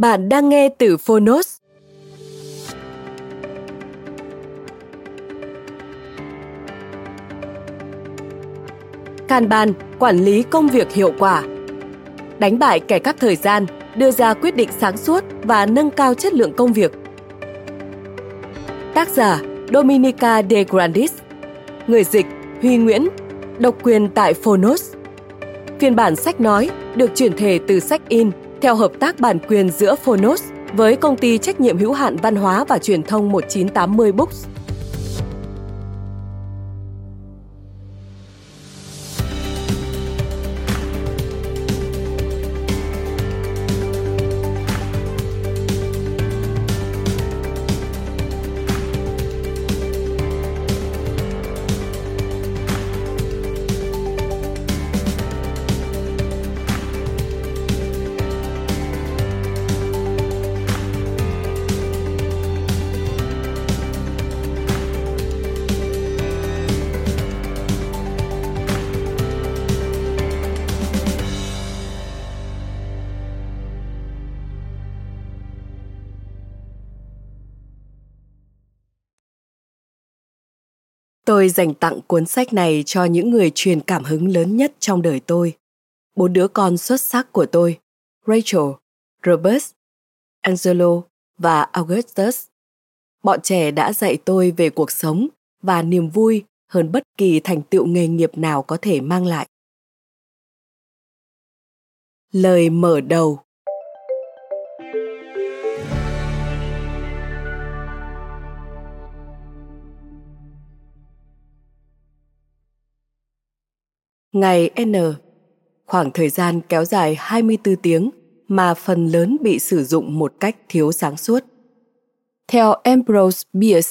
Bạn đang nghe từ Phonos. Kanban, quản lý công việc hiệu quả. Đánh bại kẻ các thời gian, đưa ra quyết định sáng suốt và nâng cao chất lượng công việc. Tác giả Dominica De Grandis Người dịch Huy Nguyễn Độc quyền tại Phonos Phiên bản sách nói được chuyển thể từ sách in theo hợp tác bản quyền giữa Phonos với công ty trách nhiệm hữu hạn văn hóa và truyền thông 1980 Books. Tôi dành tặng cuốn sách này cho những người truyền cảm hứng lớn nhất trong đời tôi. Bốn đứa con xuất sắc của tôi, Rachel, Robert, Angelo và Augustus. Bọn trẻ đã dạy tôi về cuộc sống và niềm vui hơn bất kỳ thành tựu nghề nghiệp nào có thể mang lại. Lời mở đầu Ngày N, khoảng thời gian kéo dài 24 tiếng mà phần lớn bị sử dụng một cách thiếu sáng suốt. Theo Ambrose Bierce,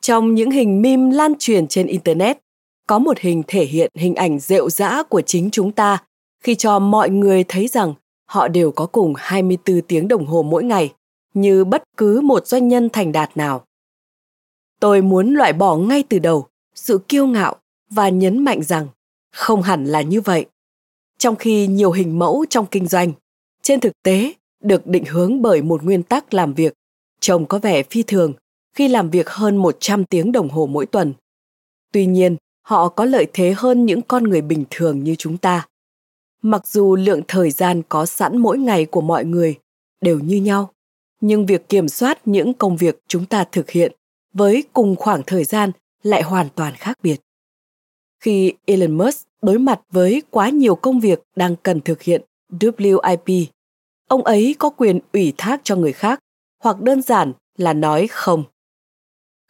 trong những hình meme lan truyền trên Internet, có một hình thể hiện hình ảnh rệu rã của chính chúng ta khi cho mọi người thấy rằng họ đều có cùng 24 tiếng đồng hồ mỗi ngày, như bất cứ một doanh nhân thành đạt nào. Tôi muốn loại bỏ ngay từ đầu sự kiêu ngạo và nhấn mạnh rằng không hẳn là như vậy. Trong khi nhiều hình mẫu trong kinh doanh, trên thực tế được định hướng bởi một nguyên tắc làm việc, trông có vẻ phi thường khi làm việc hơn 100 tiếng đồng hồ mỗi tuần. Tuy nhiên, họ có lợi thế hơn những con người bình thường như chúng ta. Mặc dù lượng thời gian có sẵn mỗi ngày của mọi người đều như nhau, nhưng việc kiểm soát những công việc chúng ta thực hiện với cùng khoảng thời gian lại hoàn toàn khác biệt khi Elon Musk đối mặt với quá nhiều công việc đang cần thực hiện WIP. Ông ấy có quyền ủy thác cho người khác hoặc đơn giản là nói không.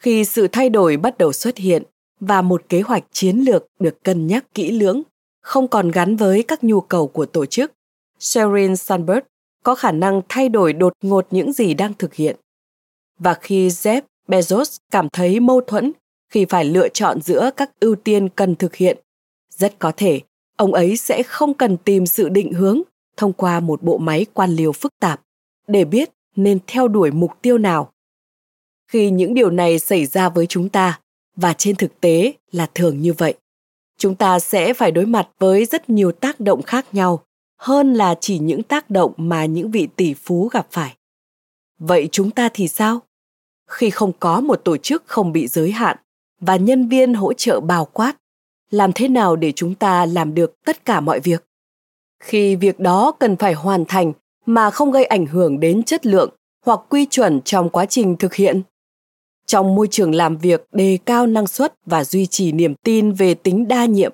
Khi sự thay đổi bắt đầu xuất hiện và một kế hoạch chiến lược được cân nhắc kỹ lưỡng, không còn gắn với các nhu cầu của tổ chức, Sheryl Sandberg có khả năng thay đổi đột ngột những gì đang thực hiện. Và khi Jeff Bezos cảm thấy mâu thuẫn khi phải lựa chọn giữa các ưu tiên cần thực hiện. Rất có thể, ông ấy sẽ không cần tìm sự định hướng thông qua một bộ máy quan liêu phức tạp để biết nên theo đuổi mục tiêu nào. Khi những điều này xảy ra với chúng ta, và trên thực tế là thường như vậy, chúng ta sẽ phải đối mặt với rất nhiều tác động khác nhau hơn là chỉ những tác động mà những vị tỷ phú gặp phải. Vậy chúng ta thì sao? Khi không có một tổ chức không bị giới hạn và nhân viên hỗ trợ bao quát. Làm thế nào để chúng ta làm được tất cả mọi việc? Khi việc đó cần phải hoàn thành mà không gây ảnh hưởng đến chất lượng hoặc quy chuẩn trong quá trình thực hiện. Trong môi trường làm việc đề cao năng suất và duy trì niềm tin về tính đa nhiệm,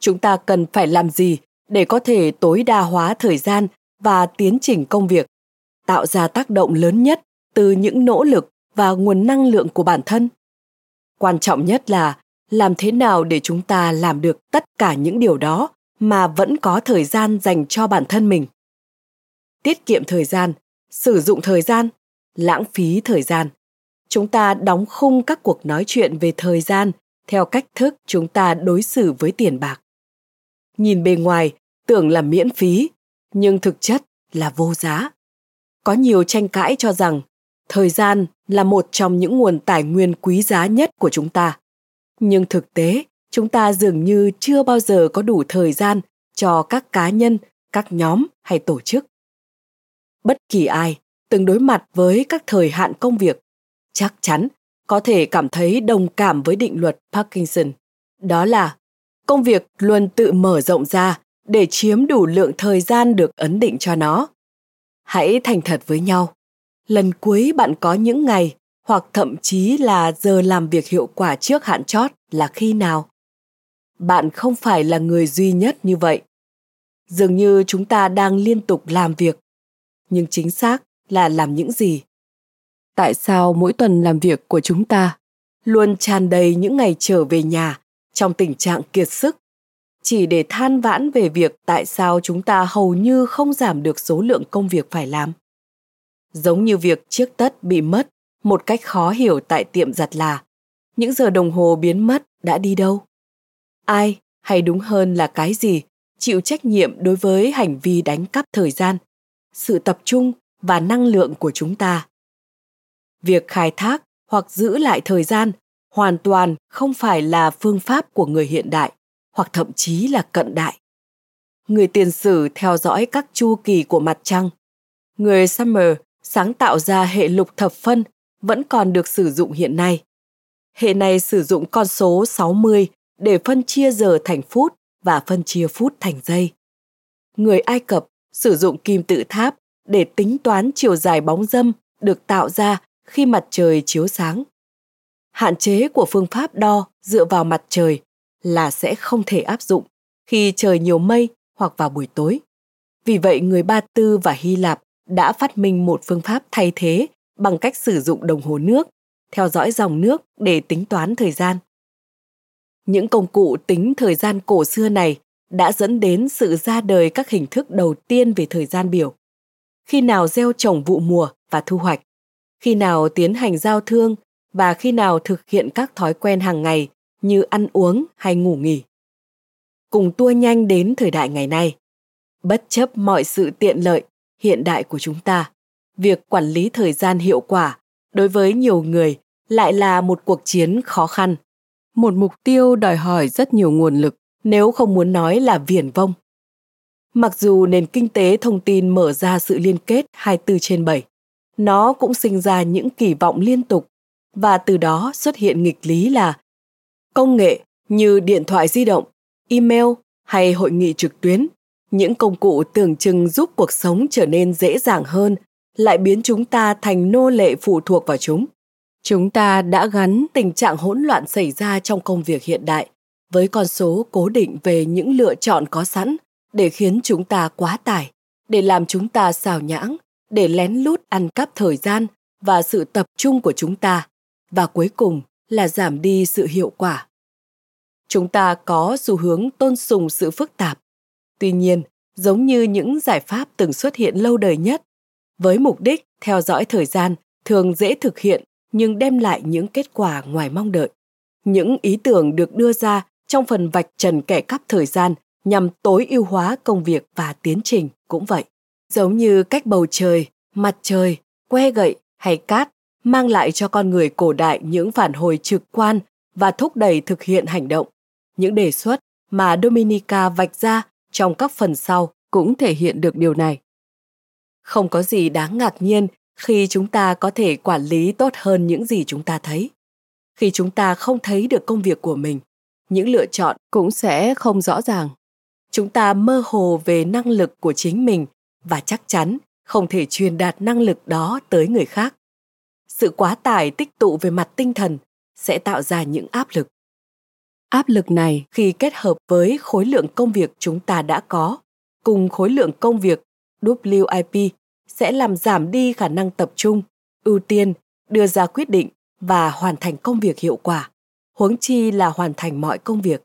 chúng ta cần phải làm gì để có thể tối đa hóa thời gian và tiến trình công việc, tạo ra tác động lớn nhất từ những nỗ lực và nguồn năng lượng của bản thân? Quan trọng nhất là làm thế nào để chúng ta làm được tất cả những điều đó mà vẫn có thời gian dành cho bản thân mình. Tiết kiệm thời gian, sử dụng thời gian, lãng phí thời gian. Chúng ta đóng khung các cuộc nói chuyện về thời gian theo cách thức chúng ta đối xử với tiền bạc. Nhìn bề ngoài, tưởng là miễn phí, nhưng thực chất là vô giá. Có nhiều tranh cãi cho rằng thời gian là một trong những nguồn tài nguyên quý giá nhất của chúng ta. Nhưng thực tế, chúng ta dường như chưa bao giờ có đủ thời gian cho các cá nhân, các nhóm hay tổ chức. Bất kỳ ai, từng đối mặt với các thời hạn công việc, chắc chắn có thể cảm thấy đồng cảm với định luật parkinson. Đó là, công việc luôn tự mở rộng ra để chiếm đủ lượng thời gian được ấn định cho nó. Hãy thành thật với nhau lần cuối bạn có những ngày, hoặc thậm chí là giờ làm việc hiệu quả trước hạn chót là khi nào? Bạn không phải là người duy nhất như vậy. Dường như chúng ta đang liên tục làm việc. Nhưng chính xác là làm những gì? Tại sao mỗi tuần làm việc của chúng ta luôn tràn đầy những ngày trở về nhà trong tình trạng kiệt sức? Chỉ để than vãn về việc tại sao chúng ta hầu như không giảm được số lượng công việc phải làm giống như việc chiếc tất bị mất, một cách khó hiểu tại tiệm giặt là, những giờ đồng hồ biến mất đã đi đâu? Ai, hay đúng hơn là cái gì, chịu trách nhiệm đối với hành vi đánh cắp thời gian, sự tập trung và năng lượng của chúng ta? Việc khai thác hoặc giữ lại thời gian hoàn toàn không phải là phương pháp của người hiện đại, hoặc thậm chí là cận đại. Người tiền sử theo dõi các chu kỳ của mặt trăng. Người summer sáng tạo ra hệ lục thập phân vẫn còn được sử dụng hiện nay. Hệ này sử dụng con số 60 để phân chia giờ thành phút và phân chia phút thành giây. Người Ai Cập sử dụng kim tự tháp để tính toán chiều dài bóng dâm được tạo ra khi mặt trời chiếu sáng. Hạn chế của phương pháp đo dựa vào mặt trời là sẽ không thể áp dụng khi trời nhiều mây hoặc vào buổi tối. Vì vậy, người Ba Tư và Hy Lạp đã phát minh một phương pháp thay thế bằng cách sử dụng đồng hồ nước, theo dõi dòng nước để tính toán thời gian. Những công cụ tính thời gian cổ xưa này đã dẫn đến sự ra đời các hình thức đầu tiên về thời gian biểu. Khi nào gieo trồng vụ mùa và thu hoạch, khi nào tiến hành giao thương và khi nào thực hiện các thói quen hàng ngày như ăn uống hay ngủ nghỉ. Cùng tua nhanh đến thời đại ngày nay, bất chấp mọi sự tiện lợi hiện đại của chúng ta, việc quản lý thời gian hiệu quả đối với nhiều người lại là một cuộc chiến khó khăn. Một mục tiêu đòi hỏi rất nhiều nguồn lực nếu không muốn nói là viển vông. Mặc dù nền kinh tế thông tin mở ra sự liên kết 24 trên 7, nó cũng sinh ra những kỳ vọng liên tục và từ đó xuất hiện nghịch lý là công nghệ như điện thoại di động, email hay hội nghị trực tuyến, những công cụ tưởng chừng giúp cuộc sống trở nên dễ dàng hơn lại biến chúng ta thành nô lệ phụ thuộc vào chúng. Chúng ta đã gắn tình trạng hỗn loạn xảy ra trong công việc hiện đại với con số cố định về những lựa chọn có sẵn để khiến chúng ta quá tải, để làm chúng ta xào nhãng, để lén lút ăn cắp thời gian và sự tập trung của chúng ta. Và cuối cùng là giảm đi sự hiệu quả. Chúng ta có xu hướng tôn sùng sự phức tạp tuy nhiên giống như những giải pháp từng xuất hiện lâu đời nhất với mục đích theo dõi thời gian thường dễ thực hiện nhưng đem lại những kết quả ngoài mong đợi. Những ý tưởng được đưa ra trong phần vạch trần kẻ cắp thời gian nhằm tối ưu hóa công việc và tiến trình cũng vậy. Giống như cách bầu trời, mặt trời, que gậy hay cát mang lại cho con người cổ đại những phản hồi trực quan và thúc đẩy thực hiện hành động. Những đề xuất mà Dominica vạch ra trong các phần sau cũng thể hiện được điều này không có gì đáng ngạc nhiên khi chúng ta có thể quản lý tốt hơn những gì chúng ta thấy khi chúng ta không thấy được công việc của mình, những lựa chọn cũng sẽ không rõ ràng. Chúng ta mơ hồ về năng lực của chính mình và chắc chắn không thể truyền đạt năng lực đó tới người khác. Sự quá tải tích tụ về mặt tinh thần sẽ tạo ra những áp lực. Áp lực này khi kết hợp với khối lượng công việc chúng ta đã có cùng khối lượng công việc WIP sẽ làm giảm đi khả năng tập trung, ưu tiên, đưa ra quyết định và hoàn thành công việc hiệu quả, huống chi là hoàn thành mọi công việc.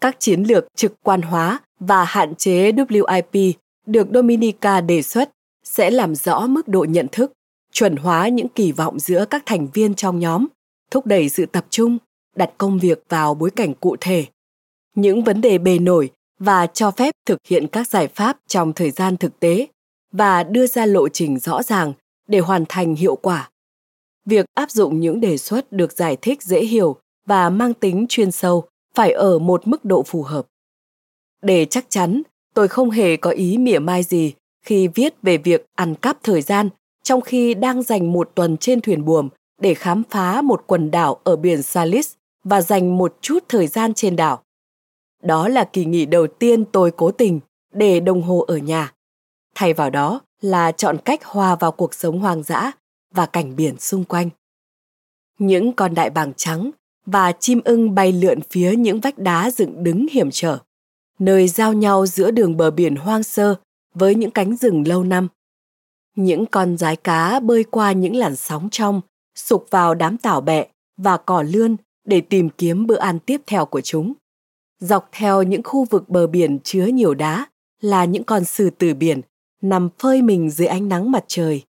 Các chiến lược trực quan hóa và hạn chế WIP được Dominica đề xuất sẽ làm rõ mức độ nhận thức, chuẩn hóa những kỳ vọng giữa các thành viên trong nhóm, thúc đẩy sự tập trung, đặt công việc vào bối cảnh cụ thể. Những vấn đề bề nổi và cho phép thực hiện các giải pháp trong thời gian thực tế và đưa ra lộ trình rõ ràng để hoàn thành hiệu quả. Việc áp dụng những đề xuất được giải thích dễ hiểu và mang tính chuyên sâu phải ở một mức độ phù hợp. Để chắc chắn, tôi không hề có ý mỉa mai gì khi viết về việc ăn cắp thời gian trong khi đang dành một tuần trên thuyền buồm để khám phá một quần đảo ở biển Salis và dành một chút thời gian trên đảo. Đó là kỳ nghỉ đầu tiên tôi cố tình để đồng hồ ở nhà. Thay vào đó là chọn cách hòa vào cuộc sống hoang dã và cảnh biển xung quanh. Những con đại bàng trắng và chim ưng bay lượn phía những vách đá dựng đứng hiểm trở, nơi giao nhau giữa đường bờ biển hoang sơ với những cánh rừng lâu năm. Những con rái cá bơi qua những làn sóng trong, sục vào đám tảo bẹ và cỏ lươn để tìm kiếm bữa ăn tiếp theo của chúng. Dọc theo những khu vực bờ biển chứa nhiều đá là những con sư tử biển, nằm phơi mình dưới ánh nắng mặt trời.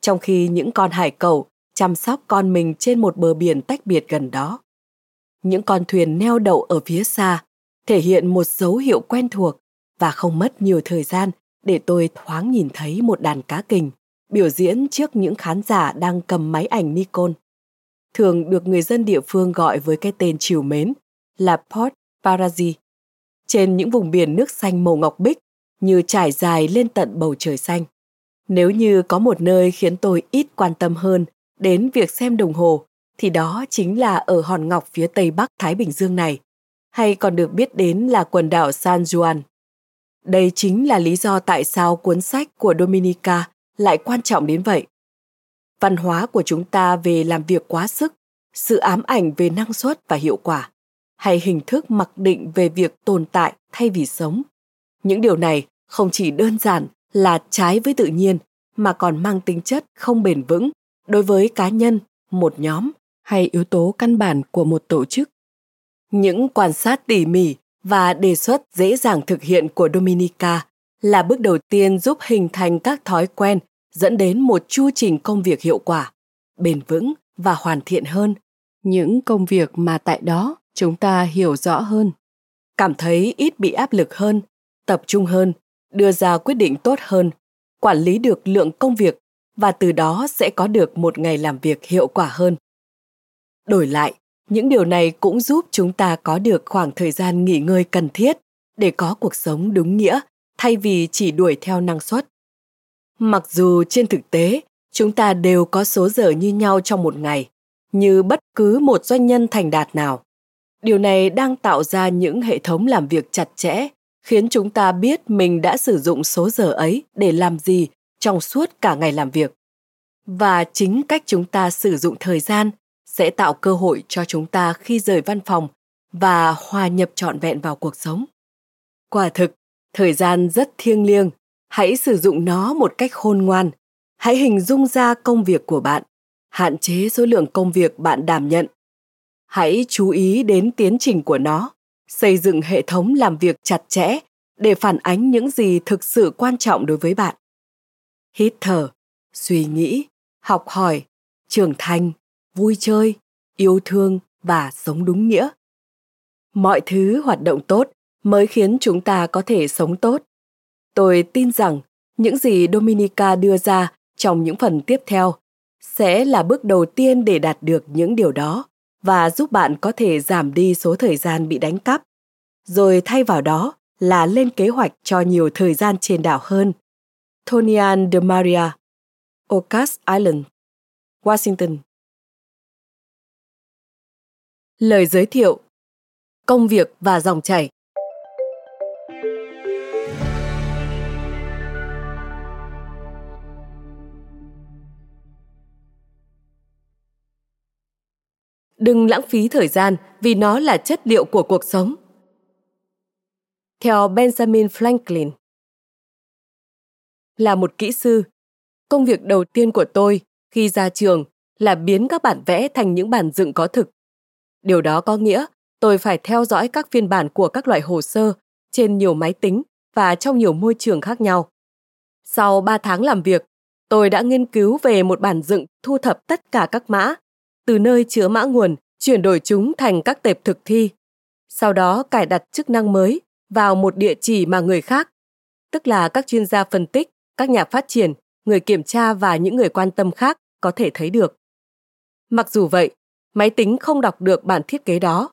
Trong khi những con hải cẩu chăm sóc con mình trên một bờ biển tách biệt gần đó. Những con thuyền neo đậu ở phía xa thể hiện một dấu hiệu quen thuộc và không mất nhiều thời gian để tôi thoáng nhìn thấy một đàn cá kình biểu diễn trước những khán giả đang cầm máy ảnh Nikon. Thường được người dân địa phương gọi với cái tên chiều mến là Port Paradis. Trên những vùng biển nước xanh màu ngọc bích như trải dài lên tận bầu trời xanh. Nếu như có một nơi khiến tôi ít quan tâm hơn đến việc xem đồng hồ thì đó chính là ở hòn ngọc phía tây bắc Thái Bình Dương này, hay còn được biết đến là quần đảo San Juan. Đây chính là lý do tại sao cuốn sách của Dominica lại quan trọng đến vậy. Văn hóa của chúng ta về làm việc quá sức, sự ám ảnh về năng suất và hiệu quả, hay hình thức mặc định về việc tồn tại thay vì sống. Những điều này không chỉ đơn giản là trái với tự nhiên mà còn mang tính chất không bền vững đối với cá nhân, một nhóm hay yếu tố căn bản của một tổ chức. Những quan sát tỉ mỉ và đề xuất dễ dàng thực hiện của Dominica là bước đầu tiên giúp hình thành các thói quen dẫn đến một chu trình công việc hiệu quả, bền vững và hoàn thiện hơn. Những công việc mà tại đó chúng ta hiểu rõ hơn, cảm thấy ít bị áp lực hơn, tập trung hơn, đưa ra quyết định tốt hơn, quản lý được lượng công việc và từ đó sẽ có được một ngày làm việc hiệu quả hơn. Đổi lại, những điều này cũng giúp chúng ta có được khoảng thời gian nghỉ ngơi cần thiết để có cuộc sống đúng nghĩa thay vì chỉ đuổi theo năng suất. Mặc dù trên thực tế, chúng ta đều có số giờ như nhau trong một ngày, như bất cứ một doanh nhân thành đạt nào. Điều này đang tạo ra những hệ thống làm việc chặt chẽ, khiến chúng ta biết mình đã sử dụng số giờ ấy để làm gì trong suốt cả ngày làm việc. Và chính cách chúng ta sử dụng thời gian sẽ tạo cơ hội cho chúng ta khi rời văn phòng và hòa nhập trọn vẹn vào cuộc sống. Quả thực, thời gian rất thiêng liêng, hãy sử dụng nó một cách khôn ngoan. Hãy hình dung ra công việc của bạn, hạn chế số lượng công việc bạn đảm nhận. Hãy chú ý đến tiến trình của nó, xây dựng hệ thống làm việc chặt chẽ để phản ánh những gì thực sự quan trọng đối với bạn. Hít thở, suy nghĩ, học hỏi, trưởng thành vui chơi yêu thương và sống đúng nghĩa mọi thứ hoạt động tốt mới khiến chúng ta có thể sống tốt tôi tin rằng những gì dominica đưa ra trong những phần tiếp theo sẽ là bước đầu tiên để đạt được những điều đó và giúp bạn có thể giảm đi số thời gian bị đánh cắp. Rồi thay vào đó là lên kế hoạch cho nhiều thời gian trên đảo hơn. Tonian de maria ocas island, washington. Lời giới thiệu, công việc và dòng chảy. Đừng lãng phí thời gian vì nó là chất liệu của cuộc sống. Theo Benjamin Franklin, là một kỹ sư, công việc đầu tiên của tôi khi ra trường là biến các bản vẽ thành những bản dựng có thực. Điều đó có nghĩa tôi phải theo dõi các phiên bản của các loại hồ sơ trên nhiều máy tính và trong nhiều môi trường khác nhau. Sau 3 tháng làm việc, tôi đã nghiên cứu về một bản dựng thu thập tất cả các mã, từ nơi chứa mã nguồn, chuyển đổi chúng thành các tệp thực thi. Sau đó cài đặt chức năng mới vào một địa chỉ mà người khác, tức là các chuyên gia phân tích, các nhà phát triển, người kiểm tra và những người quan tâm khác có thể thấy được. Mặc dù vậy, máy tính không đọc được bản thiết kế đó.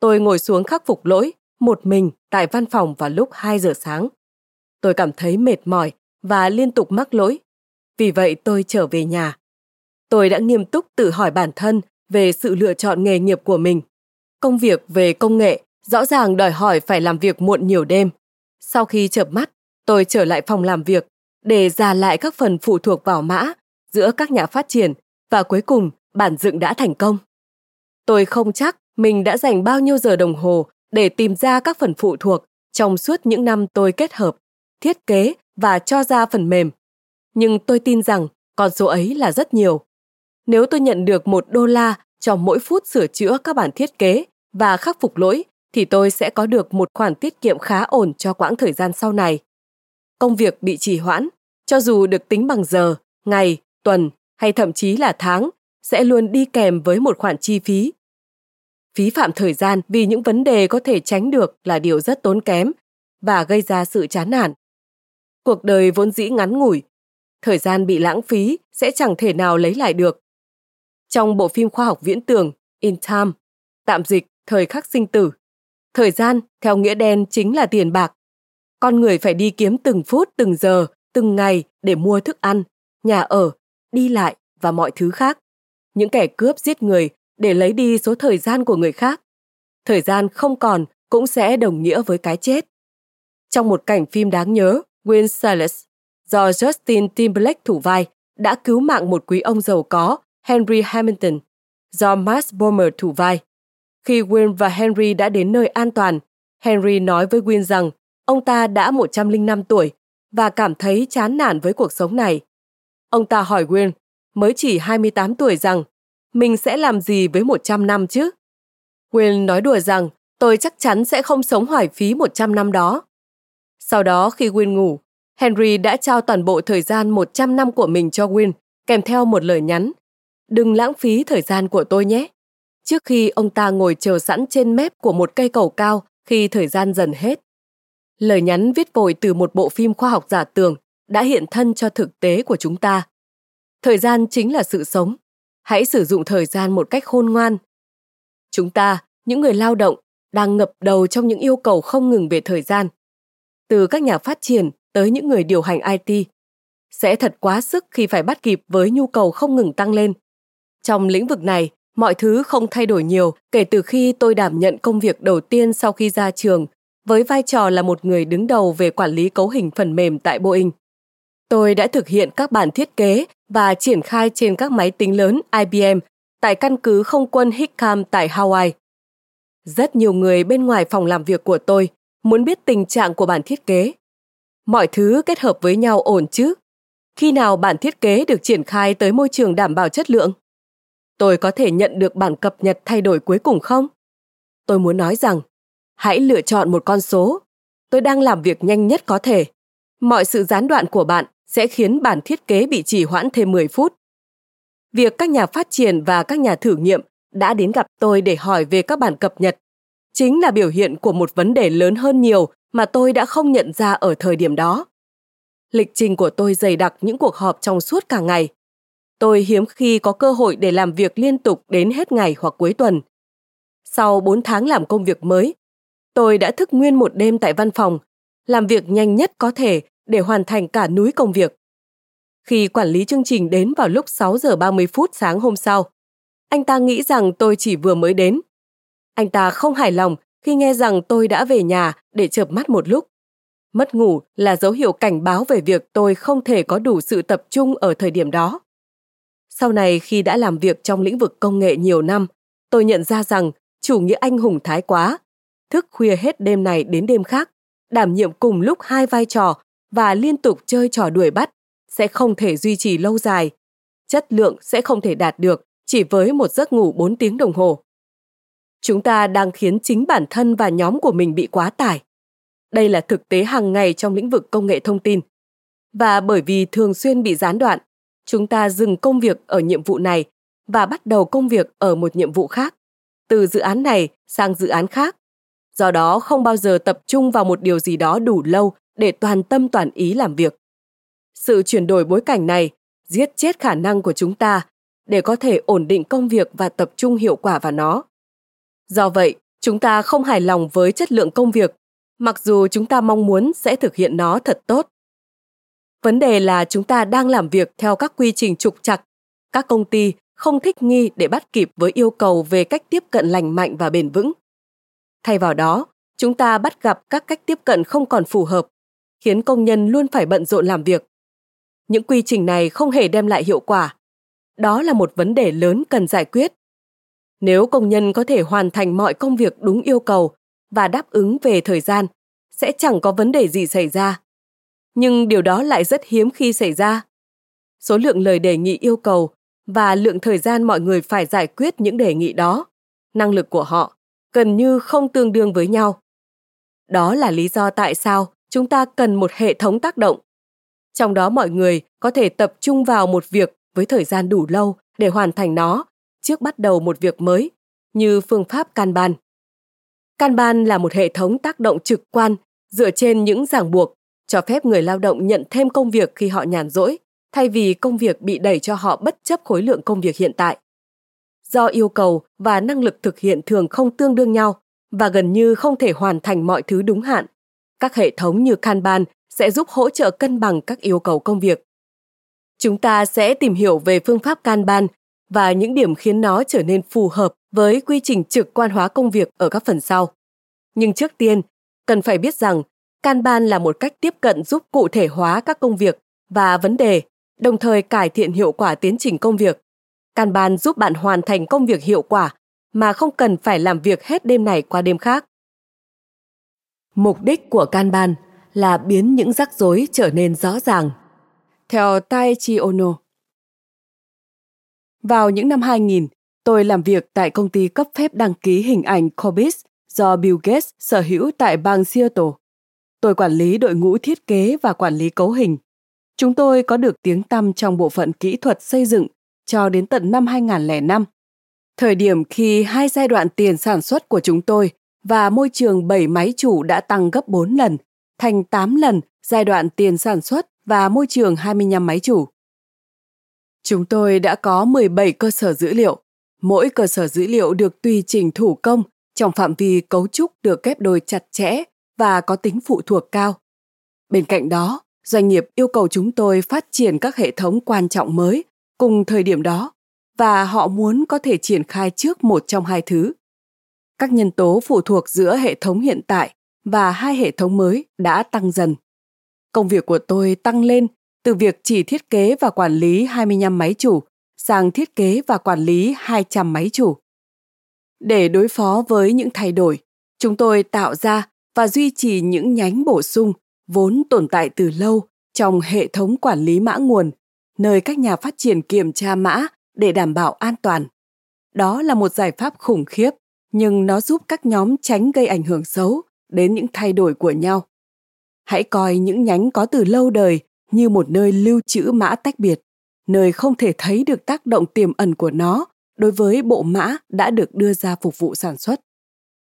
Tôi ngồi xuống khắc phục lỗi một mình tại văn phòng vào lúc 2 giờ sáng. Tôi cảm thấy mệt mỏi và liên tục mắc lỗi. Vì vậy tôi trở về nhà. Tôi đã nghiêm túc tự hỏi bản thân về sự lựa chọn nghề nghiệp của mình. Công việc về công nghệ rõ ràng đòi hỏi phải làm việc muộn nhiều đêm. Sau khi chợp mắt, tôi trở lại phòng làm việc để ra lại các phần phụ thuộc vào mã giữa các nhà phát triển và cuối cùng bản dựng đã thành công. Tôi không chắc mình đã dành bao nhiêu giờ đồng hồ để tìm ra các phần phụ thuộc trong suốt những năm tôi kết hợp, thiết kế và cho ra phần mềm. Nhưng tôi tin rằng con số ấy là rất nhiều. Nếu tôi nhận được một đô la cho mỗi phút sửa chữa các bản thiết kế và khắc phục lỗi, thì tôi sẽ có được một khoản tiết kiệm khá ổn cho quãng thời gian sau này. Công việc bị trì hoãn, cho dù được tính bằng giờ, ngày, tuần hay thậm chí là tháng, sẽ luôn đi kèm với một khoản chi phí. Phí phạm thời gian vì những vấn đề có thể tránh được là điều rất tốn kém và gây ra sự chán nản. Cuộc đời vốn dĩ ngắn ngủi, thời gian bị lãng phí sẽ chẳng thể nào lấy lại được. Trong bộ phim khoa học viễn tưởng In Time, tạm dịch thời khắc sinh tử, thời gian theo nghĩa đen chính là tiền bạc. Con người phải đi kiếm từng phút, từng giờ, từng ngày để mua thức ăn, nhà ở, đi lại và mọi thứ khác. Những kẻ cướp giết người để lấy đi số thời gian của người khác. Thời gian không còn cũng sẽ đồng nghĩa với cái chết. Trong một cảnh phim đáng nhớ, Win Silas, do Justin Timberlake thủ vai, đã cứu mạng một quý ông giàu có, Henry Hamilton, do Max Bomer thủ vai. Khi Win và Henry đã đến nơi an toàn, Henry nói với Win rằng ông ta đã 105 tuổi và cảm thấy chán nản với cuộc sống này. Ông ta hỏi Win, mới chỉ 28 tuổi rằng mình sẽ làm gì với 100 năm chứ? Win nói đùa rằng tôi chắc chắn sẽ không sống hoài phí 100 năm đó. Sau đó khi Win ngủ, Henry đã trao toàn bộ thời gian 100 năm của mình cho Win kèm theo một lời nhắn. Đừng lãng phí thời gian của tôi nhé. Trước khi ông ta ngồi chờ sẵn trên mép của một cây cầu cao khi thời gian dần hết. Lời nhắn viết vội từ một bộ phim khoa học giả tưởng đã hiện thân cho thực tế của chúng ta. Thời gian chính là sự sống, hãy sử dụng thời gian một cách khôn ngoan. Chúng ta, những người lao động, đang ngập đầu trong những yêu cầu không ngừng về thời gian. Từ các nhà phát triển tới những người điều hành IT, sẽ thật quá sức khi phải bắt kịp với nhu cầu không ngừng tăng lên. Trong lĩnh vực này, mọi thứ không thay đổi nhiều kể từ khi tôi đảm nhận công việc đầu tiên sau khi ra trường với vai trò là một người đứng đầu về quản lý cấu hình phần mềm tại Boeing. Tôi đã thực hiện các bản thiết kế và triển khai trên các máy tính lớn IBM tại căn cứ không quân Hickam tại Hawaii. Rất nhiều người bên ngoài phòng làm việc của tôi muốn biết tình trạng của bản thiết kế. Mọi thứ kết hợp với nhau ổn chứ? Khi nào bản thiết kế được triển khai tới môi trường đảm bảo chất lượng? Tôi có thể nhận được bản cập nhật thay đổi cuối cùng không? Tôi muốn nói rằng, hãy lựa chọn một con số. Tôi đang làm việc nhanh nhất có thể. Mọi sự gián đoạn của bạn sẽ khiến bản thiết kế bị trì hoãn thêm 10 phút. Việc các nhà phát triển và các nhà thử nghiệm đã đến gặp tôi để hỏi về các bản cập nhật chính là biểu hiện của một vấn đề lớn hơn nhiều mà tôi đã không nhận ra ở thời điểm đó. Lịch trình của tôi dày đặc những cuộc họp trong suốt cả ngày. Tôi hiếm khi có cơ hội để làm việc liên tục đến hết ngày hoặc cuối tuần. Sau 4 tháng làm công việc mới, tôi đã thức nguyên một đêm tại văn phòng, làm việc nhanh nhất có thể để hoàn thành cả núi công việc. Khi quản lý chương trình đến vào lúc 6 giờ 30 phút sáng hôm sau, anh ta nghĩ rằng tôi chỉ vừa mới đến. Anh ta không hài lòng khi nghe rằng tôi đã về nhà để chợp mắt một lúc. Mất ngủ là dấu hiệu cảnh báo về việc tôi không thể có đủ sự tập trung ở thời điểm đó. Sau này khi đã làm việc trong lĩnh vực công nghệ nhiều năm, tôi nhận ra rằng chủ nghĩa anh hùng thái quá, thức khuya hết đêm này đến đêm khác, đảm nhiệm cùng lúc hai vai trò và liên tục chơi trò đuổi bắt sẽ không thể duy trì lâu dài. Chất lượng sẽ không thể đạt được chỉ với một giấc ngủ 4 tiếng đồng hồ. Chúng ta đang khiến chính bản thân và nhóm của mình bị quá tải. Đây là thực tế hàng ngày trong lĩnh vực công nghệ thông tin. Và bởi vì thường xuyên bị gián đoạn, chúng ta dừng công việc ở nhiệm vụ này và bắt đầu công việc ở một nhiệm vụ khác, từ dự án này sang dự án khác. Do đó không bao giờ tập trung vào một điều gì đó đủ lâu để toàn tâm toàn ý làm việc. Sự chuyển đổi bối cảnh này giết chết khả năng của chúng ta để có thể ổn định công việc và tập trung hiệu quả vào nó. Do vậy, chúng ta không hài lòng với chất lượng công việc, mặc dù chúng ta mong muốn sẽ thực hiện nó thật tốt. Vấn đề là chúng ta đang làm việc theo các quy trình trục trặc. Các công ty không thích nghi để bắt kịp với yêu cầu về cách tiếp cận lành mạnh và bền vững. Thay vào đó, chúng ta bắt gặp các cách tiếp cận không còn phù hợp, khiến công nhân luôn phải bận rộn làm việc. Những quy trình này không hề đem lại hiệu quả. Đó là một vấn đề lớn cần giải quyết. Nếu công nhân có thể hoàn thành mọi công việc đúng yêu cầu và đáp ứng về thời gian, sẽ chẳng có vấn đề gì xảy ra. Nhưng điều đó lại rất hiếm khi xảy ra. Số lượng lời đề nghị yêu cầu và lượng thời gian mọi người phải giải quyết những đề nghị đó, năng lực của họ gần như không tương đương với nhau. Đó là lý do tại sao chúng ta cần một hệ thống tác động. Trong đó mọi người có thể tập trung vào một việc với thời gian đủ lâu để hoàn thành nó trước bắt đầu một việc mới, như phương pháp Kanban. Kanban là một hệ thống tác động trực quan dựa trên những ràng buộc, cho phép người lao động nhận thêm công việc khi họ nhàn rỗi, thay vì công việc bị đẩy cho họ bất chấp khối lượng công việc hiện tại. Do yêu cầu và năng lực thực hiện thường không tương đương nhau và gần như không thể hoàn thành mọi thứ đúng hạn, các hệ thống như Kanban sẽ giúp hỗ trợ cân bằng các yêu cầu công việc. Chúng ta sẽ tìm hiểu về phương pháp Kanban và những điểm khiến nó trở nên phù hợp với quy trình trực quan hóa công việc ở các phần sau. Nhưng trước tiên, cần phải biết rằng Kanban là một cách tiếp cận giúp cụ thể hóa các công việc và vấn đề, đồng thời cải thiện hiệu quả tiến trình công việc. Kanban giúp bạn hoàn thành công việc hiệu quả mà không cần phải làm việc hết đêm này qua đêm khác. Mục đích của Kanban là biến những rắc rối trở nên rõ ràng. Theo Taichi Ono, vào những năm 2000, tôi làm việc tại công ty cấp phép đăng ký hình ảnh Corbis do Bill Gates sở hữu tại bang Seattle. Tôi quản lý đội ngũ thiết kế và quản lý cấu hình. Chúng tôi có được tiếng tăm trong bộ phận kỹ thuật xây dựng cho đến tận năm 2005. Thời điểm khi hai giai đoạn tiền sản xuất của chúng tôi và môi trường 7 máy chủ đã tăng gấp 4 lần, thành 8 lần giai đoạn tiền sản xuất và môi trường 25 máy chủ. Chúng tôi đã có 17 cơ sở dữ liệu. Mỗi cơ sở dữ liệu được tùy chỉnh thủ công trong phạm vi cấu trúc được kép đôi chặt chẽ và có tính phụ thuộc cao. Bên cạnh đó, doanh nghiệp yêu cầu chúng tôi phát triển các hệ thống quan trọng mới cùng thời điểm đó và họ muốn có thể triển khai trước một trong hai thứ. Các nhân tố phụ thuộc giữa hệ thống hiện tại và hai hệ thống mới đã tăng dần. Công việc của tôi tăng lên từ việc chỉ thiết kế và quản lý 25 máy chủ sang thiết kế và quản lý 200 máy chủ. Để đối phó với những thay đổi, chúng tôi tạo ra và duy trì những nhánh bổ sung vốn tồn tại từ lâu trong hệ thống quản lý mã nguồn, nơi các nhà phát triển kiểm tra mã để đảm bảo an toàn. Đó là một giải pháp khủng khiếp, nhưng nó giúp các nhóm tránh gây ảnh hưởng xấu đến những thay đổi của nhau. Hãy coi những nhánh có từ lâu đời như một nơi lưu trữ mã tách biệt, nơi không thể thấy được tác động tiềm ẩn của nó đối với bộ mã đã được đưa ra phục vụ sản xuất.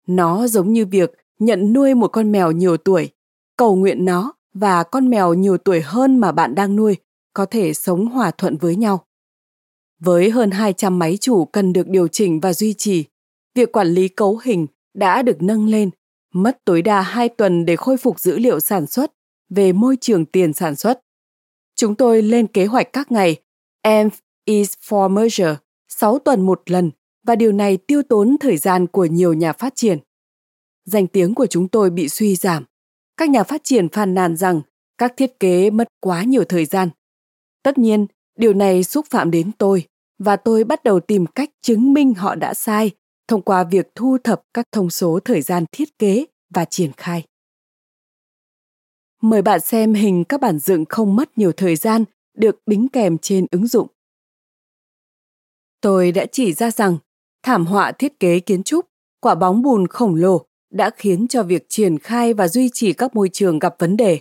Nó giống như việc nhận nuôi một con mèo nhiều tuổi, cầu nguyện nó và con mèo nhiều tuổi hơn mà bạn đang nuôi có thể sống hòa thuận với nhau. Với hơn 200 máy chủ cần được điều chỉnh và duy trì, việc quản lý cấu hình đã được nâng lên, mất tối đa 2 tuần để khôi phục dữ liệu sản xuất về môi trường tiền sản xuất. Chúng tôi lên kế hoạch các ngày EMF is for merger 6 tuần một lần và điều này tiêu tốn thời gian của nhiều nhà phát triển danh tiếng của chúng tôi bị suy giảm. Các nhà phát triển phàn nàn rằng các thiết kế mất quá nhiều thời gian. Tất nhiên, điều này xúc phạm đến tôi và tôi bắt đầu tìm cách chứng minh họ đã sai thông qua việc thu thập các thông số thời gian thiết kế và triển khai. Mời bạn xem hình các bản dựng không mất nhiều thời gian được đính kèm trên ứng dụng. Tôi đã chỉ ra rằng thảm họa thiết kế kiến trúc, quả bóng bùn khổng lồ đã khiến cho việc triển khai và duy trì các môi trường gặp vấn đề.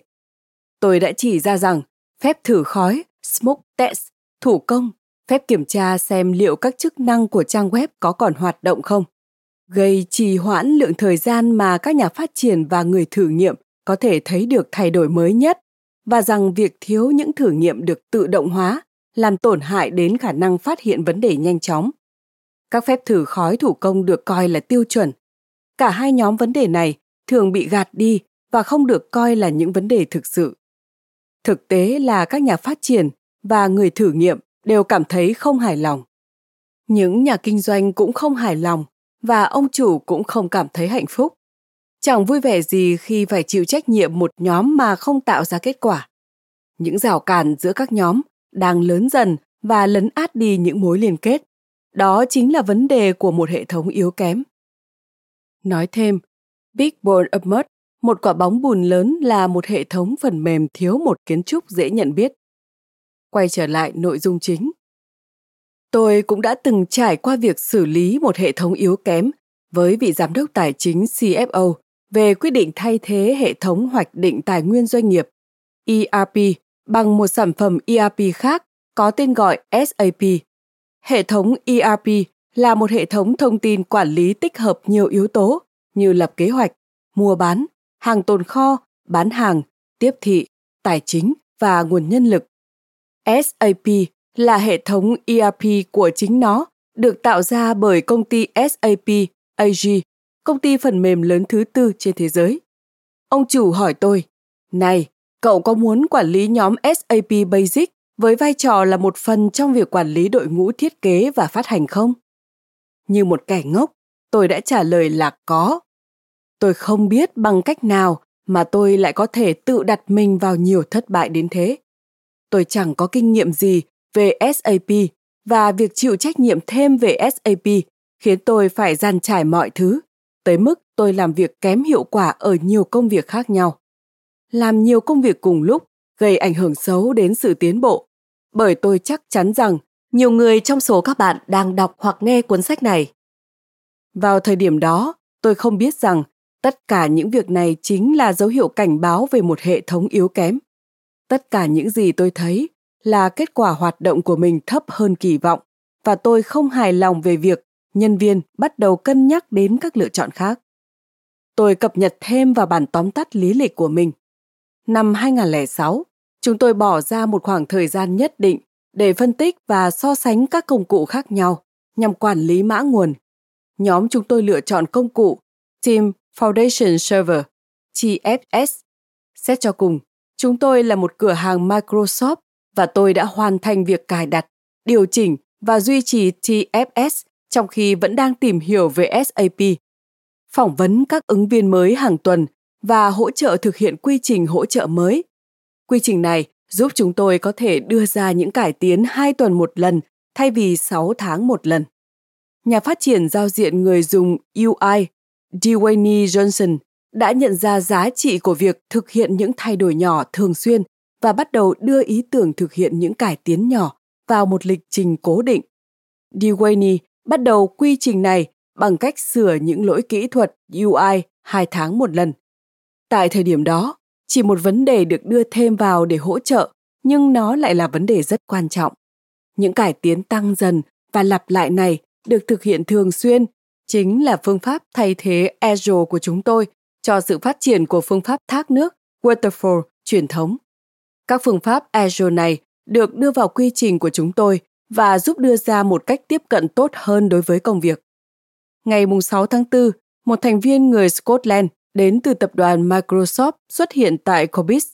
Tôi đã chỉ ra rằng phép thử khói, smoke test, thủ công, phép kiểm tra xem liệu các chức năng của trang web có còn hoạt động không, gây trì hoãn lượng thời gian mà các nhà phát triển và người thử nghiệm có thể thấy được thay đổi mới nhất và rằng việc thiếu những thử nghiệm được tự động hóa làm tổn hại đến khả năng phát hiện vấn đề nhanh chóng. Các phép thử khói thủ công được coi là tiêu chuẩn. Cả hai nhóm vấn đề này thường bị gạt đi và không được coi là những vấn đề thực sự. Thực tế là các nhà phát triển và người thử nghiệm đều cảm thấy không hài lòng. Những nhà kinh doanh cũng không hài lòng và ông chủ cũng không cảm thấy hạnh phúc. Chẳng vui vẻ gì khi phải chịu trách nhiệm một nhóm mà không tạo ra kết quả. Những rào cản giữa các nhóm đang lớn dần và lấn át đi những mối liên kết. Đó chính là vấn đề của một hệ thống yếu kém. Nói thêm, Big Ball of Mud, một quả bóng bùn lớn là một hệ thống phần mềm thiếu một kiến trúc dễ nhận biết. Quay trở lại nội dung chính. Tôi cũng đã từng trải qua việc xử lý một hệ thống yếu kém với vị giám đốc tài chính CFO về quyết định thay thế hệ thống hoạch định tài nguyên doanh nghiệp ERP bằng một sản phẩm ERP khác có tên gọi SAP. Hệ thống ERP là một hệ thống thông tin quản lý tích hợp nhiều yếu tố như lập kế hoạch, mua bán, hàng tồn kho, bán hàng, tiếp thị, tài chính và nguồn nhân lực. SAP là hệ thống ERP của chính nó, được tạo ra bởi công ty SAP AG, công ty phần mềm lớn thứ tư trên thế giới. Ông chủ hỏi tôi, này, cậu có muốn quản lý nhóm SAP Basic với vai trò là một phần trong việc quản lý đội ngũ thiết kế và phát hành không? Như một kẻ ngốc, tôi đã trả lời là có. Tôi không biết bằng cách nào mà tôi lại có thể tự đặt mình vào nhiều thất bại đến thế. Tôi chẳng có kinh nghiệm gì về SAP và việc chịu trách nhiệm thêm về SAP khiến tôi phải dàn trải mọi thứ, tới mức tôi làm việc kém hiệu quả ở nhiều công việc khác nhau. Làm nhiều công việc cùng lúc gây ảnh hưởng xấu đến sự tiến bộ, bởi tôi chắc chắn rằng nhiều người trong số các bạn đang đọc hoặc nghe cuốn sách này. Vào thời điểm đó, tôi không biết rằng tất cả những việc này chính là dấu hiệu cảnh báo về một hệ thống yếu kém. Tất cả những gì tôi thấy là kết quả hoạt động của mình thấp hơn kỳ vọng và tôi không hài lòng về việc nhân viên bắt đầu cân nhắc đến các lựa chọn khác. Tôi cập nhật thêm vào bản tóm tắt lý lịch của mình. Năm 2006, chúng tôi bỏ ra một khoảng thời gian nhất định để phân tích và so sánh các công cụ khác nhau nhằm quản lý mã nguồn. Nhóm chúng tôi lựa chọn công cụ Team Foundation Server, TFS. Xét cho cùng, chúng tôi là một cửa hàng Microsoft và tôi đã hoàn thành việc cài đặt, điều chỉnh và duy trì TFS trong khi vẫn đang tìm hiểu về SAP. Phỏng vấn các ứng viên mới hàng tuần và hỗ trợ thực hiện quy trình hỗ trợ mới. Quy trình này giúp chúng tôi có thể đưa ra những cải tiến hai tuần một lần thay vì 6 tháng một lần. Nhà phát triển giao diện người dùng UI, Dwayne Johnson, đã nhận ra giá trị của việc thực hiện những thay đổi nhỏ thường xuyên và bắt đầu đưa ý tưởng thực hiện những cải tiến nhỏ vào một lịch trình cố định. Dwayne bắt đầu quy trình này bằng cách sửa những lỗi kỹ thuật UI hai tháng một lần. Tại thời điểm đó, chỉ một vấn đề được đưa thêm vào để hỗ trợ, nhưng nó lại là vấn đề rất quan trọng. Những cải tiến tăng dần và lặp lại này được thực hiện thường xuyên chính là phương pháp thay thế agile của chúng tôi cho sự phát triển của phương pháp thác nước Waterfall truyền thống. Các phương pháp agile này được đưa vào quy trình của chúng tôi và giúp đưa ra một cách tiếp cận tốt hơn đối với công việc. Ngày 6 tháng 4, một thành viên người Scotland đến từ tập đoàn Microsoft xuất hiện tại Cobis.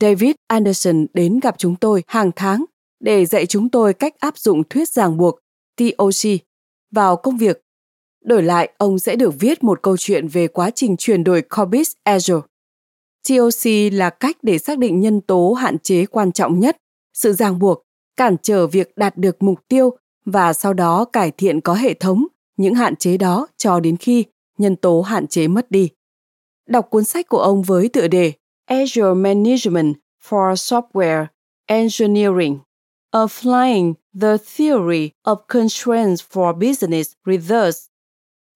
David Anderson đến gặp chúng tôi hàng tháng để dạy chúng tôi cách áp dụng thuyết ràng buộc TOC vào công việc. Đổi lại, ông sẽ được viết một câu chuyện về quá trình chuyển đổi Corbis Azure. TOC là cách để xác định nhân tố hạn chế quan trọng nhất, sự ràng buộc, cản trở việc đạt được mục tiêu và sau đó cải thiện có hệ thống những hạn chế đó cho đến khi nhân tố hạn chế mất đi. Đọc cuốn sách của ông với tựa đề Azure Management for Software Engineering Applying the Theory of Constraints for Business Results.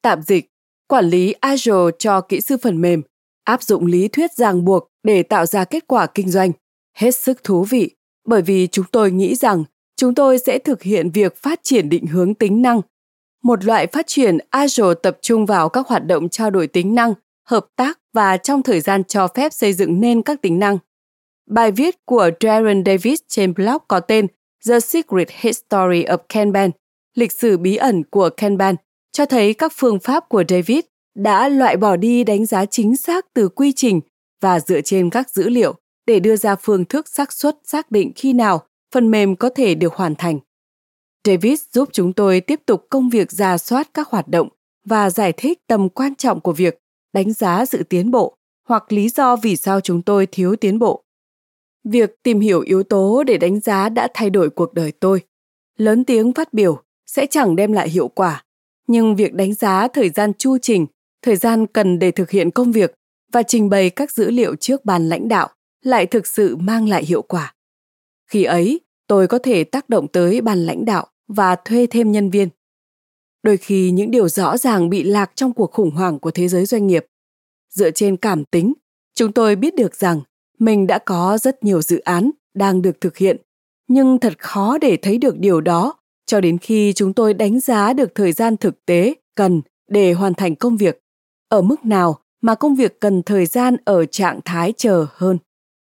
Tạm dịch, quản lý Azure cho kỹ sư phần mềm, áp dụng lý thuyết ràng buộc để tạo ra kết quả kinh doanh. Hết sức thú vị, bởi vì chúng tôi nghĩ rằng chúng tôi sẽ thực hiện việc phát triển định hướng tính năng. Một loại phát triển Azure tập trung vào các hoạt động trao đổi tính năng, hợp tác và trong thời gian cho phép xây dựng nên các tính năng. Bài viết của Darren Davis trên blog có tên The Secret History of Kanban, lịch sử bí ẩn của Kanban, cho thấy các phương pháp của David đã loại bỏ đi đánh giá chính xác từ quy trình và dựa trên các dữ liệu để đưa ra phương thức xác suất xác định khi nào phần mềm có thể được hoàn thành. David giúp chúng tôi tiếp tục công việc ra soát các hoạt động và giải thích tầm quan trọng của việc đánh giá sự tiến bộ hoặc lý do vì sao chúng tôi thiếu tiến bộ. Việc tìm hiểu yếu tố để đánh giá đã thay đổi cuộc đời tôi. Lớn tiếng phát biểu sẽ chẳng đem lại hiệu quả, nhưng việc đánh giá thời gian chu trình, thời gian cần để thực hiện công việc và trình bày các dữ liệu trước bàn lãnh đạo lại thực sự mang lại hiệu quả. Khi ấy, tôi có thể tác động tới bàn lãnh đạo và thuê thêm nhân viên. Đôi khi những điều rõ ràng bị lạc trong cuộc khủng hoảng của thế giới doanh nghiệp. Dựa trên cảm tính, chúng tôi biết được rằng mình đã có rất nhiều dự án đang được thực hiện, nhưng thật khó để thấy được điều đó cho đến khi chúng tôi đánh giá được thời gian thực tế cần để hoàn thành công việc, ở mức nào mà công việc cần thời gian ở trạng thái chờ hơn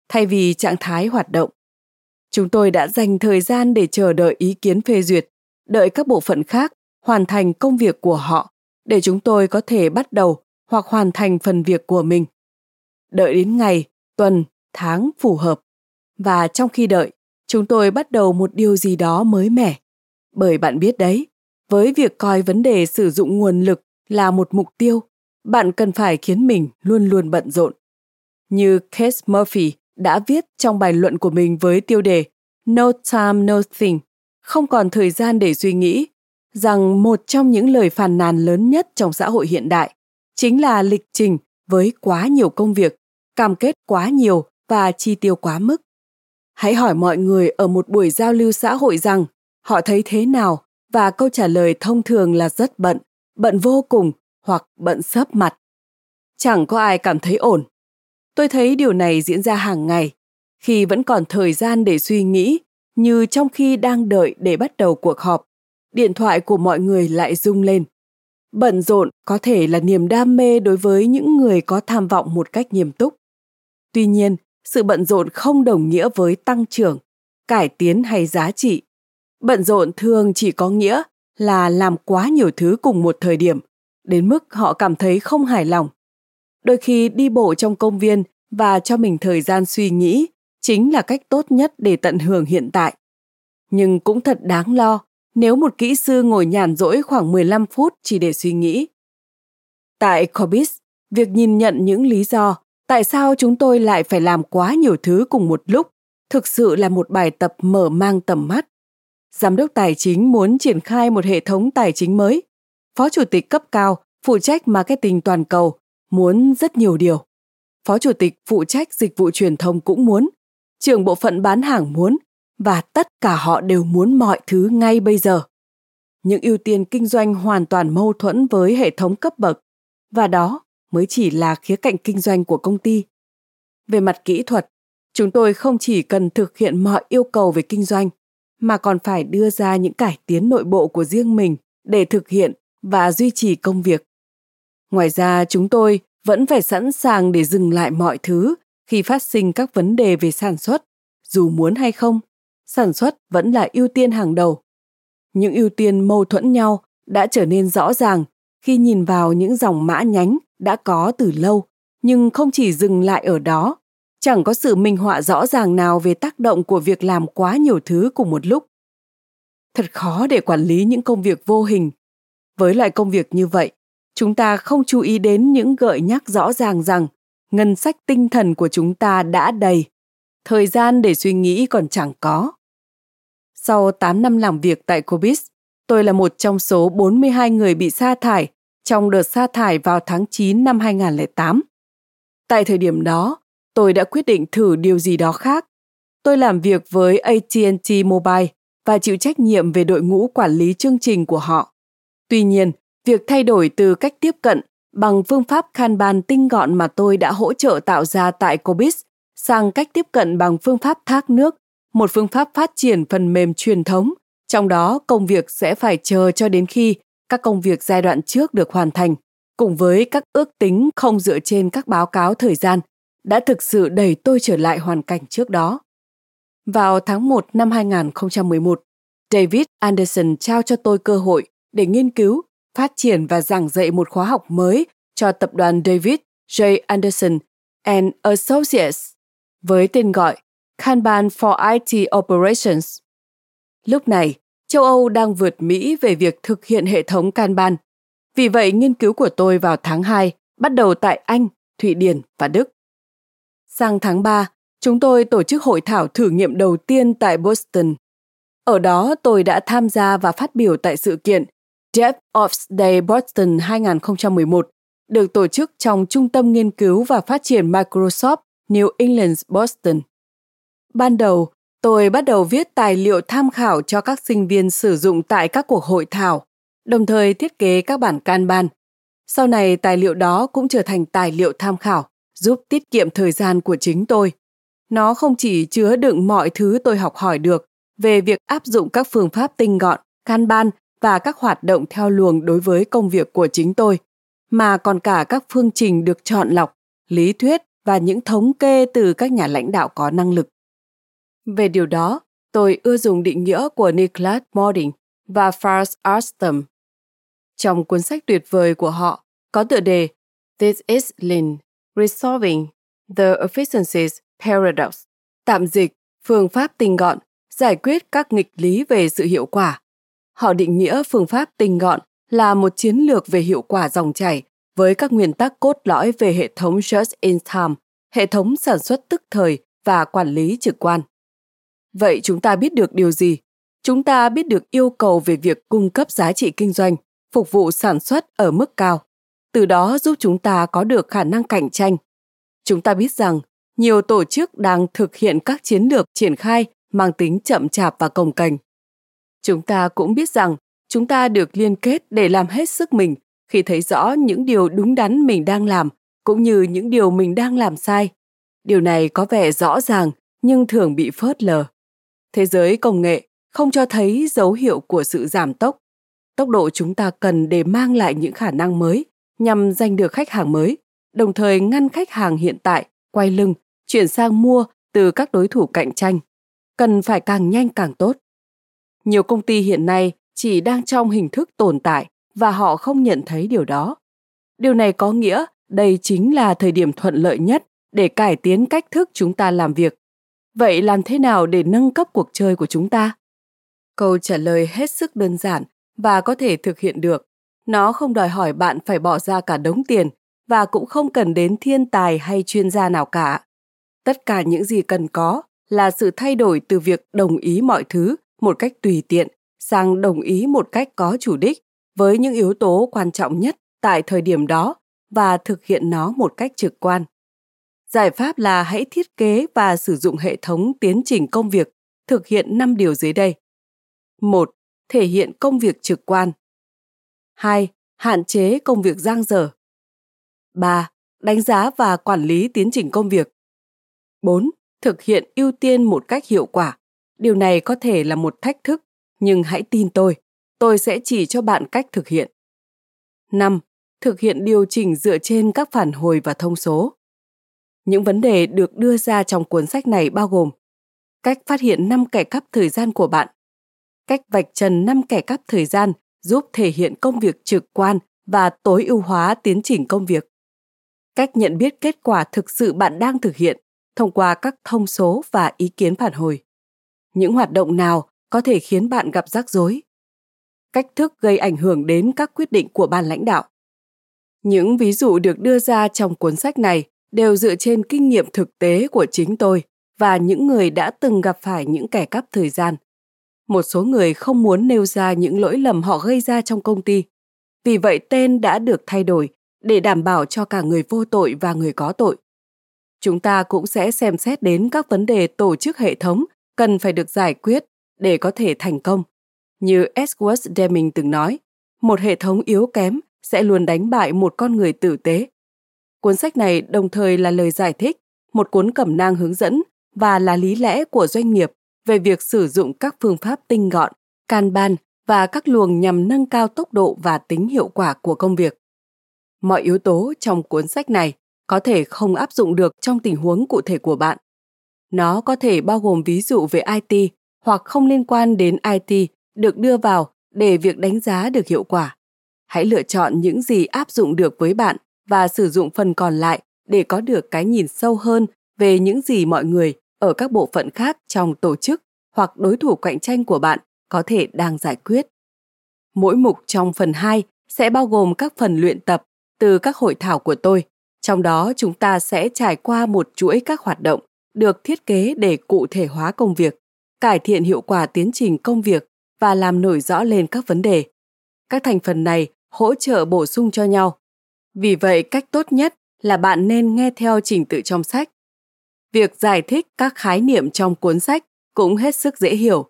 thay vì trạng thái hoạt động. Chúng tôi đã dành thời gian để chờ đợi ý kiến phê duyệt, đợi các bộ phận khác hoàn thành công việc của họ để chúng tôi có thể bắt đầu hoặc hoàn thành phần việc của mình. Đợi đến ngày, tuần, tháng phù hợp. Và trong khi đợi, chúng tôi bắt đầu một điều gì đó mới mẻ. Bởi bạn biết đấy, với việc coi vấn đề sử dụng nguồn lực là một mục tiêu, bạn cần phải khiến mình luôn luôn bận rộn. Như Case Murphy đã viết trong bài luận của mình với tiêu đề No Time No Thing, không còn thời gian để suy nghĩ, rằng một trong những lời phàn nàn lớn nhất trong xã hội hiện đại chính là lịch trình với quá nhiều công việc, cam kết quá nhiều và chi tiêu quá mức. Hãy hỏi mọi người ở một buổi giao lưu xã hội rằng họ thấy thế nào và câu trả lời thông thường là rất bận, bận vô cùng hoặc bận sấp mặt. Chẳng có ai cảm thấy ổn Tôi thấy điều này diễn ra hàng ngày, khi vẫn còn thời gian để suy nghĩ, như trong khi đang đợi để bắt đầu cuộc họp, điện thoại của mọi người lại rung lên. Bận rộn có thể là niềm đam mê đối với những người có tham vọng một cách nghiêm túc. Tuy nhiên, sự bận rộn không đồng nghĩa với tăng trưởng, cải tiến hay giá trị. Bận rộn thường chỉ có nghĩa là làm quá nhiều thứ cùng một thời điểm, đến mức họ cảm thấy không hài lòng đôi khi đi bộ trong công viên và cho mình thời gian suy nghĩ chính là cách tốt nhất để tận hưởng hiện tại. Nhưng cũng thật đáng lo nếu một kỹ sư ngồi nhàn rỗi khoảng 15 phút chỉ để suy nghĩ. Tại Corbis, việc nhìn nhận những lý do tại sao chúng tôi lại phải làm quá nhiều thứ cùng một lúc thực sự là một bài tập mở mang tầm mắt. Giám đốc tài chính muốn triển khai một hệ thống tài chính mới. Phó chủ tịch cấp cao phụ trách marketing toàn cầu muốn rất nhiều điều. Phó chủ tịch phụ trách dịch vụ truyền thông cũng muốn, trưởng bộ phận bán hàng muốn và tất cả họ đều muốn mọi thứ ngay bây giờ. Những ưu tiên kinh doanh hoàn toàn mâu thuẫn với hệ thống cấp bậc và đó mới chỉ là khía cạnh kinh doanh của công ty. Về mặt kỹ thuật, chúng tôi không chỉ cần thực hiện mọi yêu cầu về kinh doanh mà còn phải đưa ra những cải tiến nội bộ của riêng mình để thực hiện và duy trì công việc ngoài ra chúng tôi vẫn phải sẵn sàng để dừng lại mọi thứ khi phát sinh các vấn đề về sản xuất dù muốn hay không sản xuất vẫn là ưu tiên hàng đầu. Những ưu tiên mâu thuẫn nhau đã trở nên rõ ràng khi nhìn vào những dòng mã nhánh đã có từ lâu nhưng không chỉ dừng lại ở đó. Chẳng có sự minh họa rõ ràng nào về tác động của việc làm quá nhiều thứ cùng một lúc. Thật khó để quản lý những công việc vô hình. Với loại công việc như vậy chúng ta không chú ý đến những gợi nhắc rõ ràng rằng ngân sách tinh thần của chúng ta đã đầy, thời gian để suy nghĩ còn chẳng có. Sau 8 năm làm việc tại Cobis, tôi là một trong số 42 người bị sa thải trong đợt sa thải vào tháng 9 năm 2008. Tại thời điểm đó, tôi đã quyết định thử điều gì đó khác. Tôi làm việc với AT&T Mobile và chịu trách nhiệm về đội ngũ quản lý chương trình của họ. Tuy nhiên, việc thay đổi từ cách tiếp cận bằng phương pháp Kanban tinh gọn mà tôi đã hỗ trợ tạo ra tại Cobis sang cách tiếp cận bằng phương pháp thác nước, một phương pháp phát triển phần mềm truyền thống, trong đó công việc sẽ phải chờ cho đến khi các công việc giai đoạn trước được hoàn thành, cùng với các ước tính không dựa trên các báo cáo thời gian, đã thực sự đẩy tôi trở lại hoàn cảnh trước đó. Vào tháng 1 năm 2011, David Anderson trao cho tôi cơ hội để nghiên cứu, phát triển và giảng dạy một khóa học mới cho tập đoàn David J. Anderson and Associates với tên gọi Kanban for IT Operations. Lúc này, châu Âu đang vượt Mỹ về việc thực hiện hệ thống Kanban. Vì vậy, nghiên cứu của tôi vào tháng 2 bắt đầu tại Anh, Thụy Điển và Đức. Sang tháng 3, chúng tôi tổ chức hội thảo thử nghiệm đầu tiên tại Boston. Ở đó tôi đã tham gia và phát biểu tại sự kiện DevOps Day Boston 2011 được tổ chức trong Trung tâm Nghiên cứu và Phát triển Microsoft New England Boston. Ban đầu, tôi bắt đầu viết tài liệu tham khảo cho các sinh viên sử dụng tại các cuộc hội thảo, đồng thời thiết kế các bản Kanban. Sau này tài liệu đó cũng trở thành tài liệu tham khảo, giúp tiết kiệm thời gian của chính tôi. Nó không chỉ chứa đựng mọi thứ tôi học hỏi được về việc áp dụng các phương pháp tinh gọn, Kanban và các hoạt động theo luồng đối với công việc của chính tôi, mà còn cả các phương trình được chọn lọc, lý thuyết và những thống kê từ các nhà lãnh đạo có năng lực. Về điều đó, tôi ưa dùng định nghĩa của Niklas Mording và Fars Arstam. Trong cuốn sách tuyệt vời của họ có tựa đề This is Lean, Resolving the Efficiencies Paradox, tạm dịch, phương pháp tinh gọn, giải quyết các nghịch lý về sự hiệu quả. Họ định nghĩa phương pháp tinh gọn là một chiến lược về hiệu quả dòng chảy với các nguyên tắc cốt lõi về hệ thống just in time, hệ thống sản xuất tức thời và quản lý trực quan. Vậy chúng ta biết được điều gì? Chúng ta biết được yêu cầu về việc cung cấp giá trị kinh doanh, phục vụ sản xuất ở mức cao. Từ đó giúp chúng ta có được khả năng cạnh tranh. Chúng ta biết rằng nhiều tổ chức đang thực hiện các chiến lược triển khai mang tính chậm chạp và cồng kềnh. Chúng ta cũng biết rằng chúng ta được liên kết để làm hết sức mình khi thấy rõ những điều đúng đắn mình đang làm cũng như những điều mình đang làm sai điều này có vẻ rõ ràng nhưng thường bị phớt lờ thế giới công nghệ không cho thấy dấu hiệu của sự giảm tốc tốc độ chúng ta cần để mang lại những khả năng mới nhằm giành được khách hàng mới, đồng thời ngăn khách hàng hiện tại quay lưng, chuyển sang mua từ các đối thủ cạnh tranh cần phải càng nhanh càng tốt nhiều công ty hiện nay chỉ đang trong hình thức tồn tại và họ không nhận thấy điều đó. Điều này có nghĩa đây chính là thời điểm thuận lợi nhất để cải tiến cách thức chúng ta làm việc. Vậy làm thế nào để nâng cấp cuộc chơi của chúng ta? Câu trả lời hết sức đơn giản và có thể thực hiện được. Nó không đòi hỏi bạn phải bỏ ra cả đống tiền và cũng không cần đến thiên tài hay chuyên gia nào cả. Tất cả những gì cần có là sự thay đổi từ việc đồng ý mọi thứ một cách tùy tiện sang đồng ý một cách có chủ đích với những yếu tố quan trọng nhất tại thời điểm đó và thực hiện nó một cách trực quan. Giải pháp là hãy thiết kế và sử dụng hệ thống tiến trình công việc thực hiện 5 điều dưới đây. 1. Thể hiện công việc trực quan. 2. Hạn chế công việc giang dở. 3. Đánh giá và quản lý tiến trình công việc. 4. Thực hiện ưu tiên một cách hiệu quả. Điều này có thể là một thách thức, nhưng hãy tin tôi, tôi sẽ chỉ cho bạn cách thực hiện. 5. Thực hiện điều chỉnh dựa trên các phản hồi và thông số. Những vấn đề được đưa ra trong cuốn sách này bao gồm cách phát hiện 5 kẻ cắp thời gian của bạn, cách vạch trần 5 kẻ cắp thời gian giúp thể hiện công việc trực quan và tối ưu hóa tiến trình công việc, cách nhận biết kết quả thực sự bạn đang thực hiện thông qua các thông số và ý kiến phản hồi. Những hoạt động nào có thể khiến bạn gặp rắc rối cách thức gây ảnh hưởng đến các quyết định của ban lãnh đạo Những ví dụ được đưa ra trong cuốn sách này đều dựa trên kinh nghiệm thực tế của chính tôi và những người đã từng gặp phải những kẻ cắp thời gian. Một số người không muốn nêu ra những lỗi lầm họ gây ra trong công ty. Vì vậy tên đã được thay đổi để đảm bảo cho cả người vô tội và người có tội. Chúng ta cũng sẽ xem xét đến các vấn đề tổ chức hệ thống cần phải được giải quyết để có thể thành công. Như Edward Deming từng nói, một hệ thống yếu kém sẽ luôn đánh bại một con người tử tế. Cuốn sách này đồng thời là lời giải thích, một cuốn cẩm nang hướng dẫn và là lý lẽ của doanh nghiệp về việc sử dụng các phương pháp tinh gọn, can ban và các luồng nhằm nâng cao tốc độ và tính hiệu quả của công việc. Mọi yếu tố trong cuốn sách này có thể không áp dụng được trong tình huống cụ thể của bạn. Nó có thể bao gồm ví dụ về IT hoặc không liên quan đến IT được đưa vào để việc đánh giá được hiệu quả. Hãy lựa chọn những gì áp dụng được với bạn và sử dụng phần còn lại để có được cái nhìn sâu hơn về những gì mọi người ở các bộ phận khác trong tổ chức hoặc đối thủ cạnh tranh của bạn có thể đang giải quyết. Mỗi mục trong phần 2 sẽ bao gồm các phần luyện tập từ các hội thảo của tôi. Trong đó chúng ta sẽ trải qua một chuỗi các hoạt động được thiết kế để cụ thể hóa công việc, cải thiện hiệu quả tiến trình công việc và làm nổi rõ lên các vấn đề. Các thành phần này hỗ trợ bổ sung cho nhau. Vì vậy, cách tốt nhất là bạn nên nghe theo trình tự trong sách. Việc giải thích các khái niệm trong cuốn sách cũng hết sức dễ hiểu.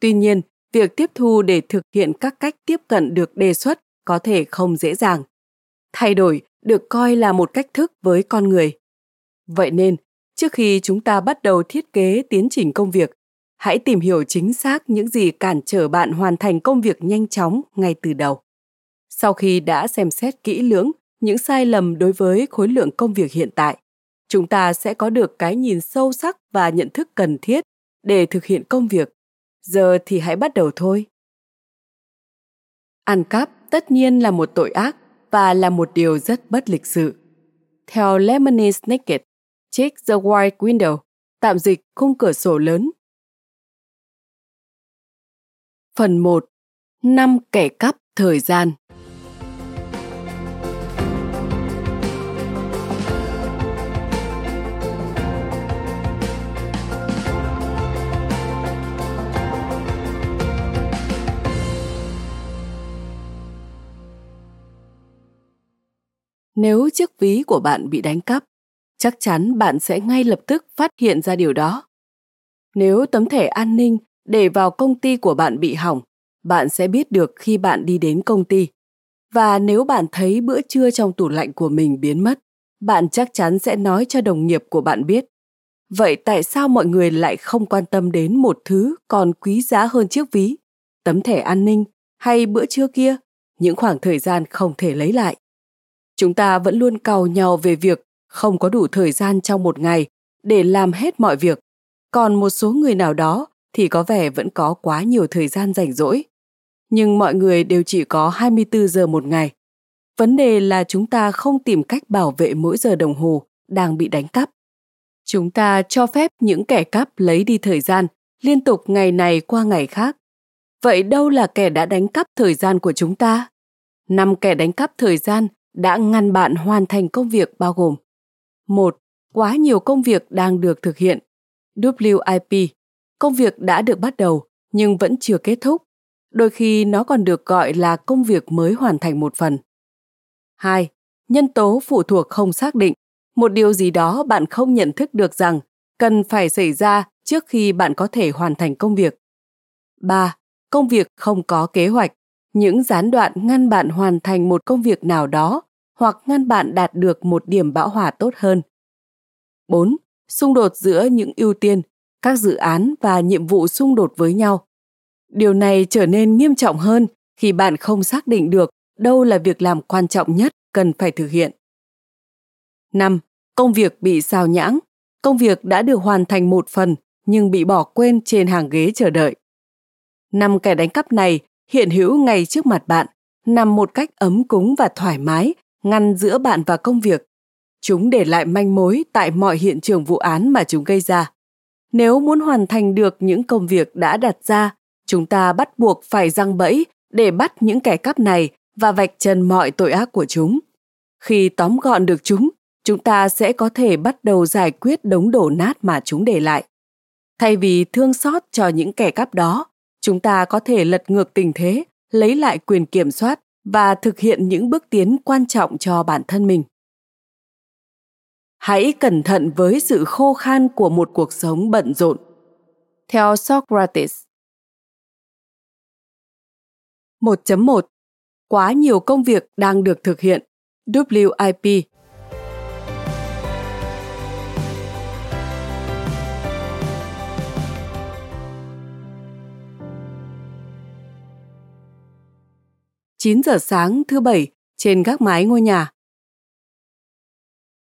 Tuy nhiên, việc tiếp thu để thực hiện các cách tiếp cận được đề xuất có thể không dễ dàng. Thay đổi được coi là một cách thức với con người. Vậy nên, trước khi chúng ta bắt đầu thiết kế tiến trình công việc, hãy tìm hiểu chính xác những gì cản trở bạn hoàn thành công việc nhanh chóng ngay từ đầu. Sau khi đã xem xét kỹ lưỡng những sai lầm đối với khối lượng công việc hiện tại, chúng ta sẽ có được cái nhìn sâu sắc và nhận thức cần thiết để thực hiện công việc. Giờ thì hãy bắt đầu thôi. Ăn cắp tất nhiên là một tội ác và là một điều rất bất lịch sự. Theo Lemony Snicket, Check the White Window, tạm dịch khung cửa sổ lớn. Phần 1. Năm kẻ cắp thời gian Nếu chiếc ví của bạn bị đánh cắp, chắc chắn bạn sẽ ngay lập tức phát hiện ra điều đó. Nếu tấm thẻ an ninh để vào công ty của bạn bị hỏng, bạn sẽ biết được khi bạn đi đến công ty. Và nếu bạn thấy bữa trưa trong tủ lạnh của mình biến mất, bạn chắc chắn sẽ nói cho đồng nghiệp của bạn biết. Vậy tại sao mọi người lại không quan tâm đến một thứ còn quý giá hơn chiếc ví, tấm thẻ an ninh hay bữa trưa kia, những khoảng thời gian không thể lấy lại? Chúng ta vẫn luôn cầu nhau về việc không có đủ thời gian trong một ngày để làm hết mọi việc còn một số người nào đó thì có vẻ vẫn có quá nhiều thời gian rảnh rỗi. Nhưng mọi người đều chỉ có 24 giờ một ngày. Vấn đề là chúng ta không tìm cách bảo vệ mỗi giờ đồng hồ đang bị đánh cắp. Chúng ta cho phép những kẻ cắp lấy đi thời gian liên tục ngày này qua ngày khác. Vậy đâu là kẻ đã đánh cắp thời gian của chúng ta? Năm kẻ đánh cắp thời gian đã ngăn bạn hoàn thành công việc bao gồm một Quá nhiều công việc đang được thực hiện. WIP, công việc đã được bắt đầu nhưng vẫn chưa kết thúc. Đôi khi nó còn được gọi là công việc mới hoàn thành một phần. 2. Nhân tố phụ thuộc không xác định, một điều gì đó bạn không nhận thức được rằng cần phải xảy ra trước khi bạn có thể hoàn thành công việc. 3. Công việc không có kế hoạch, những gián đoạn ngăn bạn hoàn thành một công việc nào đó hoặc ngăn bạn đạt được một điểm bão hòa tốt hơn. 4. Xung đột giữa những ưu tiên, các dự án và nhiệm vụ xung đột với nhau. Điều này trở nên nghiêm trọng hơn khi bạn không xác định được đâu là việc làm quan trọng nhất cần phải thực hiện. 5. Công việc bị sao nhãng. Công việc đã được hoàn thành một phần nhưng bị bỏ quên trên hàng ghế chờ đợi. Năm kẻ đánh cắp này hiện hữu ngay trước mặt bạn, nằm một cách ấm cúng và thoải mái, ngăn giữa bạn và công việc. Chúng để lại manh mối tại mọi hiện trường vụ án mà chúng gây ra. Nếu muốn hoàn thành được những công việc đã đặt ra, chúng ta bắt buộc phải răng bẫy để bắt những kẻ cắp này và vạch trần mọi tội ác của chúng. Khi tóm gọn được chúng, chúng ta sẽ có thể bắt đầu giải quyết đống đổ nát mà chúng để lại. Thay vì thương xót cho những kẻ cắp đó, chúng ta có thể lật ngược tình thế, lấy lại quyền kiểm soát và thực hiện những bước tiến quan trọng cho bản thân mình. Hãy cẩn thận với sự khô khan của một cuộc sống bận rộn. Theo Socrates. 1.1 Quá nhiều công việc đang được thực hiện. WIP 9 giờ sáng thứ bảy trên gác mái ngôi nhà.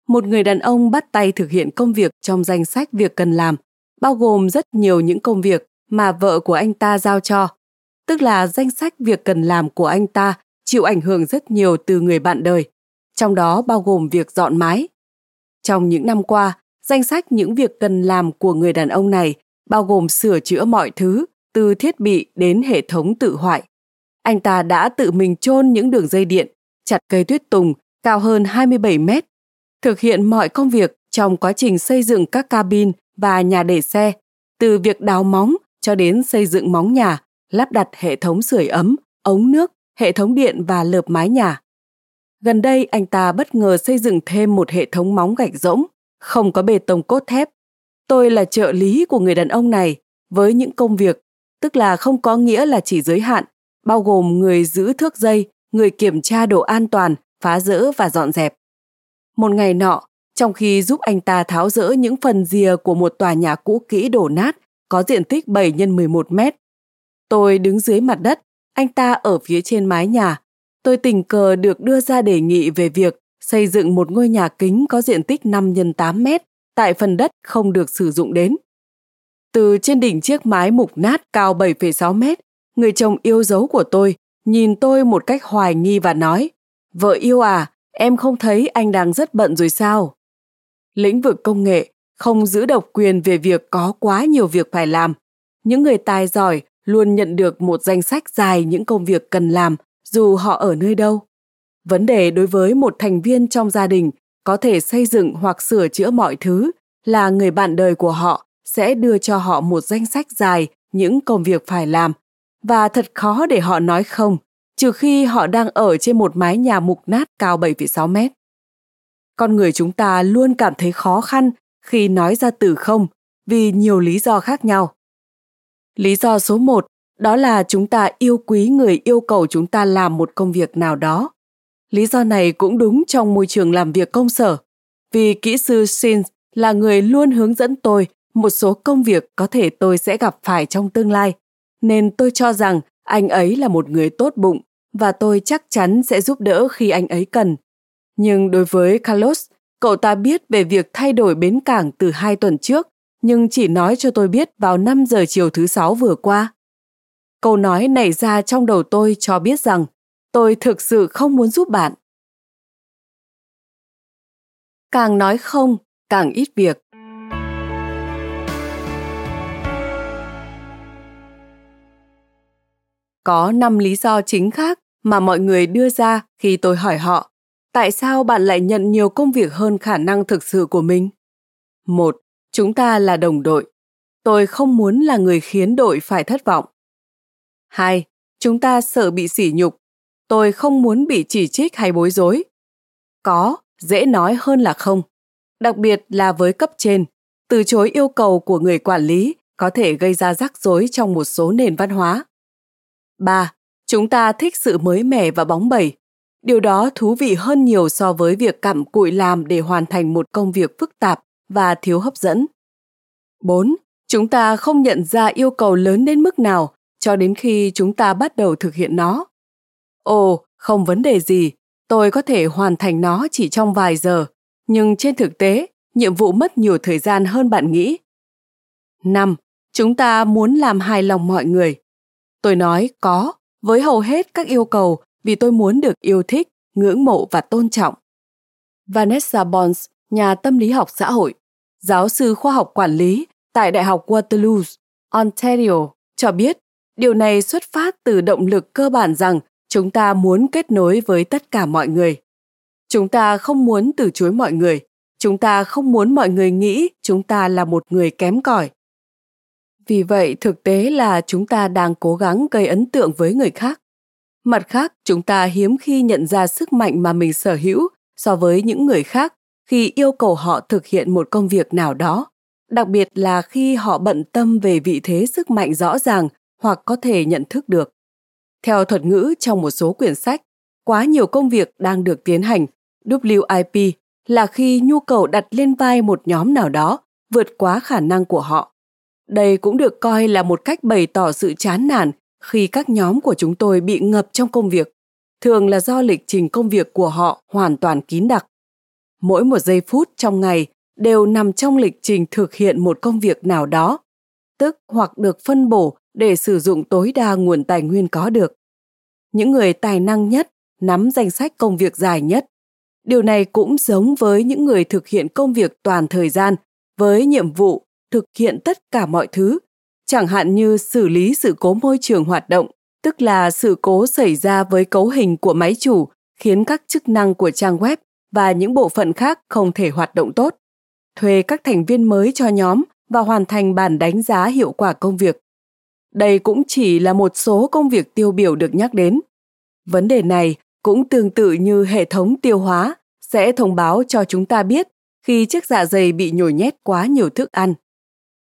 Một người đàn ông bắt tay thực hiện công việc trong danh sách việc cần làm, bao gồm rất nhiều những công việc mà vợ của anh ta giao cho. Tức là danh sách việc cần làm của anh ta chịu ảnh hưởng rất nhiều từ người bạn đời, trong đó bao gồm việc dọn mái. Trong những năm qua, danh sách những việc cần làm của người đàn ông này bao gồm sửa chữa mọi thứ, từ thiết bị đến hệ thống tự hoại. Anh ta đã tự mình chôn những đường dây điện, chặt cây tuyết tùng cao hơn 27 mét, thực hiện mọi công việc trong quá trình xây dựng các cabin và nhà để xe, từ việc đào móng cho đến xây dựng móng nhà, lắp đặt hệ thống sưởi ấm, ống nước, hệ thống điện và lợp mái nhà. Gần đây anh ta bất ngờ xây dựng thêm một hệ thống móng gạch rỗng, không có bê tông cốt thép. Tôi là trợ lý của người đàn ông này với những công việc, tức là không có nghĩa là chỉ giới hạn bao gồm người giữ thước dây, người kiểm tra độ an toàn, phá rỡ và dọn dẹp. Một ngày nọ, trong khi giúp anh ta tháo rỡ những phần rìa của một tòa nhà cũ kỹ đổ nát có diện tích 7 x 11 mét, tôi đứng dưới mặt đất, anh ta ở phía trên mái nhà. Tôi tình cờ được đưa ra đề nghị về việc xây dựng một ngôi nhà kính có diện tích 5 x 8 mét tại phần đất không được sử dụng đến. Từ trên đỉnh chiếc mái mục nát cao 7,6 mét, người chồng yêu dấu của tôi nhìn tôi một cách hoài nghi và nói, vợ yêu à em không thấy anh đang rất bận rồi sao? Lĩnh vực công nghệ không giữ độc quyền về việc có quá nhiều việc phải làm. Những người tài giỏi luôn nhận được một danh sách dài những công việc cần làm, dù họ ở nơi đâu. Vấn đề đối với một thành viên trong gia đình có thể xây dựng hoặc sửa chữa mọi thứ là người bạn đời của họ sẽ đưa cho họ một danh sách dài những công việc phải làm và thật khó để họ nói không, trừ khi họ đang ở trên một mái nhà mục nát cao 7,6 mét. Con người chúng ta luôn cảm thấy khó khăn khi nói ra từ không vì nhiều lý do khác nhau. Lý do số một đó là chúng ta yêu quý người yêu cầu chúng ta làm một công việc nào đó. Lý do này cũng đúng trong môi trường làm việc công sở, vì kỹ sư Shin là người luôn hướng dẫn tôi một số công việc có thể tôi sẽ gặp phải trong tương lai nên tôi cho rằng anh ấy là một người tốt bụng và tôi chắc chắn sẽ giúp đỡ khi anh ấy cần. Nhưng đối với Carlos, cậu ta biết về việc thay đổi bến cảng từ hai tuần trước, nhưng chỉ nói cho tôi biết vào 5 giờ chiều thứ sáu vừa qua. Câu nói nảy ra trong đầu tôi cho biết rằng tôi thực sự không muốn giúp bạn. Càng nói không, càng ít việc. Có 5 lý do chính khác mà mọi người đưa ra khi tôi hỏi họ, tại sao bạn lại nhận nhiều công việc hơn khả năng thực sự của mình? Một, chúng ta là đồng đội. Tôi không muốn là người khiến đội phải thất vọng. Hai, chúng ta sợ bị sỉ nhục. Tôi không muốn bị chỉ trích hay bối rối. Có, dễ nói hơn là không. Đặc biệt là với cấp trên, từ chối yêu cầu của người quản lý có thể gây ra rắc rối trong một số nền văn hóa. 3. Chúng ta thích sự mới mẻ và bóng bẩy. Điều đó thú vị hơn nhiều so với việc cặm cụi làm để hoàn thành một công việc phức tạp và thiếu hấp dẫn. 4. Chúng ta không nhận ra yêu cầu lớn đến mức nào cho đến khi chúng ta bắt đầu thực hiện nó. Ồ, không vấn đề gì, tôi có thể hoàn thành nó chỉ trong vài giờ, nhưng trên thực tế, nhiệm vụ mất nhiều thời gian hơn bạn nghĩ. 5. Chúng ta muốn làm hài lòng mọi người. Tôi nói có với hầu hết các yêu cầu vì tôi muốn được yêu thích, ngưỡng mộ và tôn trọng. Vanessa Bonds, nhà tâm lý học xã hội, giáo sư khoa học quản lý tại Đại học Waterloo, Ontario, cho biết điều này xuất phát từ động lực cơ bản rằng chúng ta muốn kết nối với tất cả mọi người. Chúng ta không muốn từ chối mọi người, chúng ta không muốn mọi người nghĩ chúng ta là một người kém cỏi. Vì vậy, thực tế là chúng ta đang cố gắng gây ấn tượng với người khác. Mặt khác, chúng ta hiếm khi nhận ra sức mạnh mà mình sở hữu so với những người khác khi yêu cầu họ thực hiện một công việc nào đó, đặc biệt là khi họ bận tâm về vị thế sức mạnh rõ ràng hoặc có thể nhận thức được. Theo thuật ngữ trong một số quyển sách, quá nhiều công việc đang được tiến hành, WIP là khi nhu cầu đặt lên vai một nhóm nào đó vượt quá khả năng của họ. Đây cũng được coi là một cách bày tỏ sự chán nản khi các nhóm của chúng tôi bị ngập trong công việc, thường là do lịch trình công việc của họ hoàn toàn kín đặc. Mỗi một giây phút trong ngày đều nằm trong lịch trình thực hiện một công việc nào đó, tức hoặc được phân bổ để sử dụng tối đa nguồn tài nguyên có được. Những người tài năng nhất nắm danh sách công việc dài nhất. Điều này cũng giống với những người thực hiện công việc toàn thời gian với nhiệm vụ thực hiện tất cả mọi thứ, chẳng hạn như xử lý sự cố môi trường hoạt động, tức là sự cố xảy ra với cấu hình của máy chủ khiến các chức năng của trang web và những bộ phận khác không thể hoạt động tốt. Thuê các thành viên mới cho nhóm và hoàn thành bản đánh giá hiệu quả công việc. Đây cũng chỉ là một số công việc tiêu biểu được nhắc đến. Vấn đề này cũng tương tự như hệ thống tiêu hóa sẽ thông báo cho chúng ta biết khi chiếc dạ dày bị nhồi nhét quá nhiều thức ăn.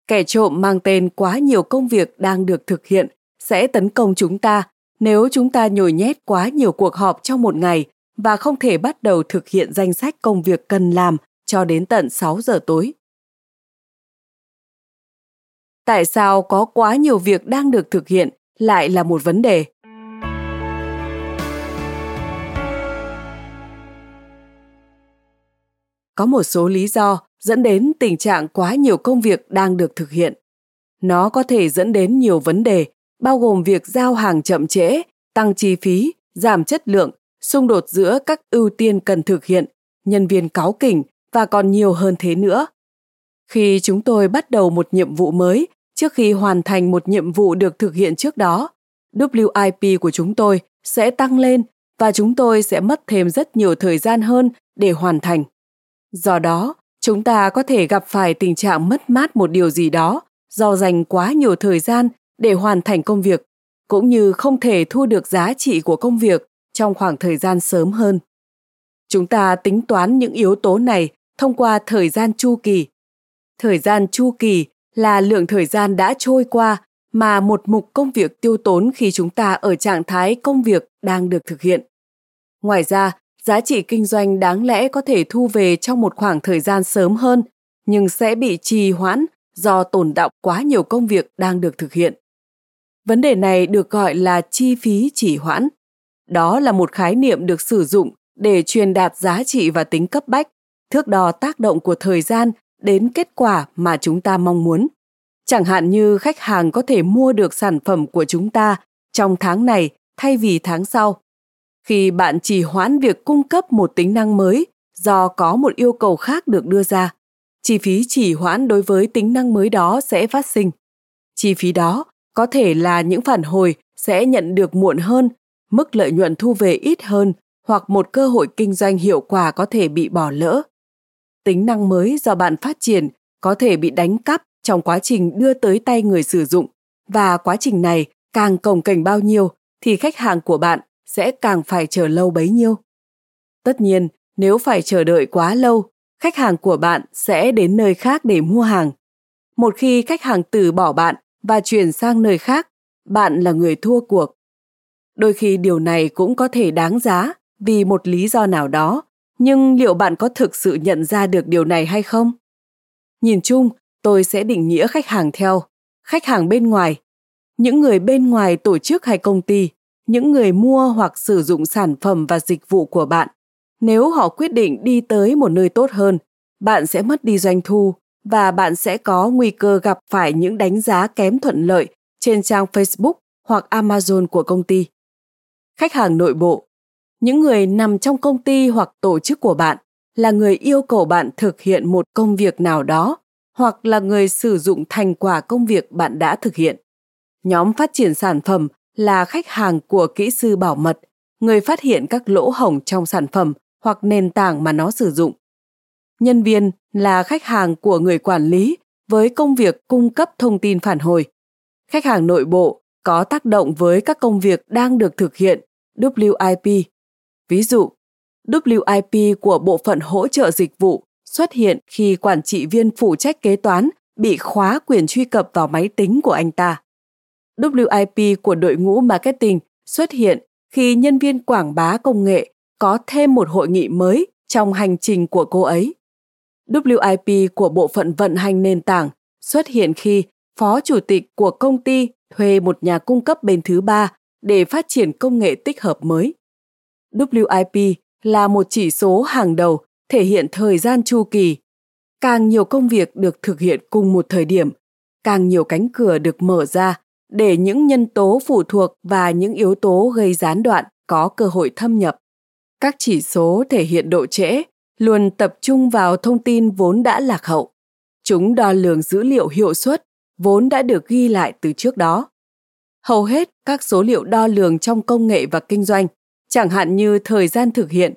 Kẻ trộm mang tên quá nhiều công việc đang được thực hiện sẽ tấn công chúng ta nếu chúng ta nhồi nhét quá nhiều cuộc họp trong một ngày và không thể bắt đầu thực hiện danh sách công việc cần làm cho đến tận 6 giờ tối. Tại sao có quá nhiều việc đang được thực hiện lại là một vấn đề. Có một số lý do dẫn đến tình trạng quá nhiều công việc đang được thực hiện. Nó có thể dẫn đến nhiều vấn đề, bao gồm việc giao hàng chậm trễ, tăng chi phí, giảm chất lượng, xung đột giữa các ưu tiên cần thực hiện, nhân viên cáu kỉnh và còn nhiều hơn thế nữa. Khi chúng tôi bắt đầu một nhiệm vụ mới, trước khi hoàn thành một nhiệm vụ được thực hiện trước đó, WIP của chúng tôi sẽ tăng lên và chúng tôi sẽ mất thêm rất nhiều thời gian hơn để hoàn thành. Do đó, chúng ta có thể gặp phải tình trạng mất mát một điều gì đó do dành quá nhiều thời gian để hoàn thành công việc, cũng như không thể thu được giá trị của công việc trong khoảng thời gian sớm hơn. Chúng ta tính toán những yếu tố này thông qua thời gian chu kỳ. Thời gian chu kỳ là lượng thời gian đã trôi qua mà một mục công việc tiêu tốn khi chúng ta ở trạng thái công việc đang được thực hiện. Ngoài ra, giá trị kinh doanh đáng lẽ có thể thu về trong một khoảng thời gian sớm hơn, nhưng sẽ bị trì hoãn do tồn đọng quá nhiều công việc đang được thực hiện. Vấn đề này được gọi là chi phí trì hoãn. Đó là một khái niệm được sử dụng để truyền đạt giá trị và tính cấp bách, thước đo tác động của thời gian đến kết quả mà chúng ta mong muốn. Chẳng hạn như khách hàng có thể mua được sản phẩm của chúng ta trong tháng này thay vì tháng sau. Khi bạn trì hoãn việc cung cấp một tính năng mới do có một yêu cầu khác được đưa ra, chi phí trì hoãn đối với tính năng mới đó sẽ phát sinh. Chi phí đó có thể là những phản hồi sẽ nhận được muộn hơn, mức lợi nhuận thu về ít hơn hoặc một cơ hội kinh doanh hiệu quả có thể bị bỏ lỡ. Tính năng mới do bạn phát triển có thể bị đánh cắp trong quá trình đưa tới tay người sử dụng và quá trình này càng cồng kềnh bao nhiêu thì khách hàng của bạn sẽ càng phải chờ lâu bấy nhiêu. Tất nhiên, nếu phải chờ đợi quá lâu, khách hàng của bạn sẽ đến nơi khác để mua hàng. Một khi khách hàng từ bỏ bạn và chuyển sang nơi khác, bạn là người thua cuộc. Đôi khi điều này cũng có thể đáng giá vì một lý do nào đó, nhưng liệu bạn có thực sự nhận ra được điều này hay không? Nhìn chung, tôi sẽ định nghĩa khách hàng theo khách hàng bên ngoài, những người bên ngoài tổ chức hay công ty, những người mua hoặc sử dụng sản phẩm và dịch vụ của bạn. Nếu họ quyết định đi tới một nơi tốt hơn, bạn sẽ mất đi doanh thu và bạn sẽ có nguy cơ gặp phải những đánh giá kém thuận lợi trên trang Facebook hoặc Amazon của công ty. Khách hàng nội bộ những người nằm trong công ty hoặc tổ chức của bạn là người yêu cầu bạn thực hiện một công việc nào đó hoặc là người sử dụng thành quả công việc bạn đã thực hiện. Nhóm phát triển sản phẩm là khách hàng của kỹ sư bảo mật, người phát hiện các lỗ hổng trong sản phẩm hoặc nền tảng mà nó sử dụng. Nhân viên là khách hàng của người quản lý với công việc cung cấp thông tin phản hồi. Khách hàng nội bộ có tác động với các công việc đang được thực hiện WIP. Ví dụ, WIP của bộ phận hỗ trợ dịch vụ xuất hiện khi quản trị viên phụ trách kế toán bị khóa quyền truy cập vào máy tính của anh ta. WIP của đội ngũ marketing xuất hiện khi nhân viên quảng bá công nghệ có thêm một hội nghị mới trong hành trình của cô ấy. WIP của bộ phận vận hành nền tảng xuất hiện khi phó chủ tịch của công ty thuê một nhà cung cấp bên thứ ba để phát triển công nghệ tích hợp mới. WIP là một chỉ số hàng đầu thể hiện thời gian chu kỳ. Càng nhiều công việc được thực hiện cùng một thời điểm, càng nhiều cánh cửa được mở ra để những nhân tố phụ thuộc và những yếu tố gây gián đoạn có cơ hội thâm nhập. Các chỉ số thể hiện độ trễ luôn tập trung vào thông tin vốn đã lạc hậu. Chúng đo lường dữ liệu hiệu suất vốn đã được ghi lại từ trước đó. Hầu hết các số liệu đo lường trong công nghệ và kinh doanh, chẳng hạn như thời gian thực hiện,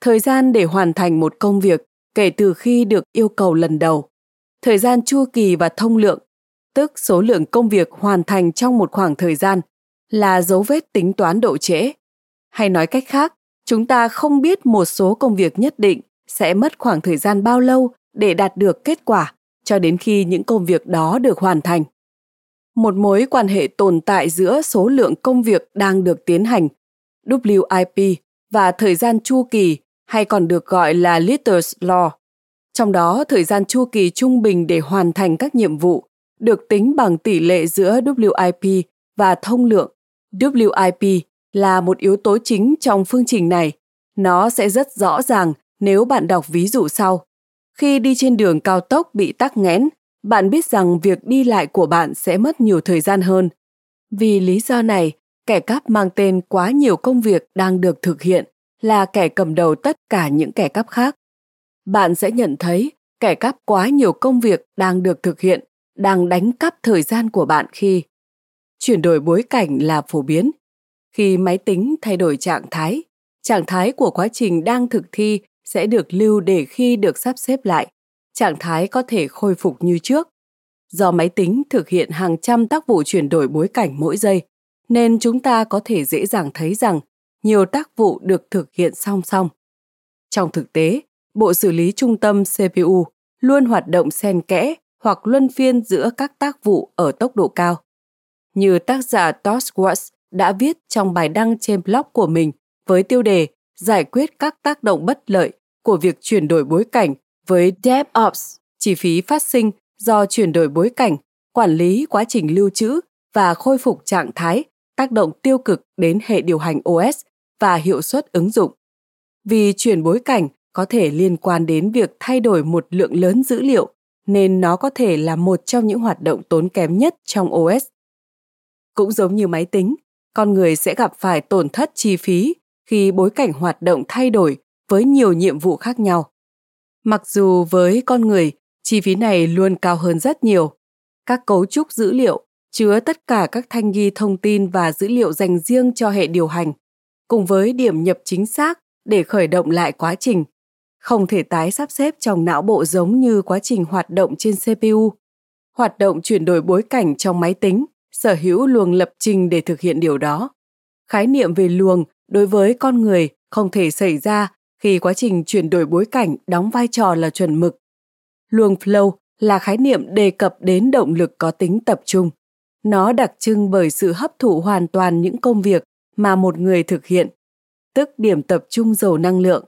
thời gian để hoàn thành một công việc kể từ khi được yêu cầu lần đầu, thời gian chu kỳ và thông lượng, tức số lượng công việc hoàn thành trong một khoảng thời gian, là dấu vết tính toán độ trễ. Hay nói cách khác, chúng ta không biết một số công việc nhất định sẽ mất khoảng thời gian bao lâu để đạt được kết quả cho đến khi những công việc đó được hoàn thành một mối quan hệ tồn tại giữa số lượng công việc đang được tiến hành WIP và thời gian chu kỳ hay còn được gọi là Litter's Law. Trong đó, thời gian chu kỳ trung bình để hoàn thành các nhiệm vụ được tính bằng tỷ lệ giữa WIP và thông lượng. WIP là một yếu tố chính trong phương trình này. Nó sẽ rất rõ ràng nếu bạn đọc ví dụ sau. Khi đi trên đường cao tốc bị tắc nghẽn, bạn biết rằng việc đi lại của bạn sẽ mất nhiều thời gian hơn. Vì lý do này, kẻ cắp mang tên quá nhiều công việc đang được thực hiện là kẻ cầm đầu tất cả những kẻ cắp khác. Bạn sẽ nhận thấy kẻ cắp quá nhiều công việc đang được thực hiện đang đánh cắp thời gian của bạn khi chuyển đổi bối cảnh là phổ biến. Khi máy tính thay đổi trạng thái, trạng thái của quá trình đang thực thi sẽ được lưu để khi được sắp xếp lại, trạng thái có thể khôi phục như trước. Do máy tính thực hiện hàng trăm tác vụ chuyển đổi bối cảnh mỗi giây, nên chúng ta có thể dễ dàng thấy rằng nhiều tác vụ được thực hiện song song. Trong thực tế, bộ xử lý trung tâm CPU luôn hoạt động xen kẽ hoặc luân phiên giữa các tác vụ ở tốc độ cao. Như tác giả Todd Watts đã viết trong bài đăng trên blog của mình với tiêu đề giải quyết các tác động bất lợi của việc chuyển đổi bối cảnh với DevOps, chi phí phát sinh do chuyển đổi bối cảnh, quản lý quá trình lưu trữ và khôi phục trạng thái tác động tiêu cực đến hệ điều hành OS và hiệu suất ứng dụng. Vì chuyển bối cảnh có thể liên quan đến việc thay đổi một lượng lớn dữ liệu nên nó có thể là một trong những hoạt động tốn kém nhất trong OS. Cũng giống như máy tính, con người sẽ gặp phải tổn thất chi phí khi bối cảnh hoạt động thay đổi với nhiều nhiệm vụ khác nhau. Mặc dù với con người, chi phí này luôn cao hơn rất nhiều. Các cấu trúc dữ liệu chứa tất cả các thanh ghi thông tin và dữ liệu dành riêng cho hệ điều hành, cùng với điểm nhập chính xác để khởi động lại quá trình. Không thể tái sắp xếp trong não bộ giống như quá trình hoạt động trên CPU. Hoạt động chuyển đổi bối cảnh trong máy tính sở hữu luồng lập trình để thực hiện điều đó. Khái niệm về luồng đối với con người không thể xảy ra khi quá trình chuyển đổi bối cảnh đóng vai trò là chuẩn mực. Luồng flow là khái niệm đề cập đến động lực có tính tập trung. Nó đặc trưng bởi sự hấp thụ hoàn toàn những công việc mà một người thực hiện, tức điểm tập trung dầu năng lượng.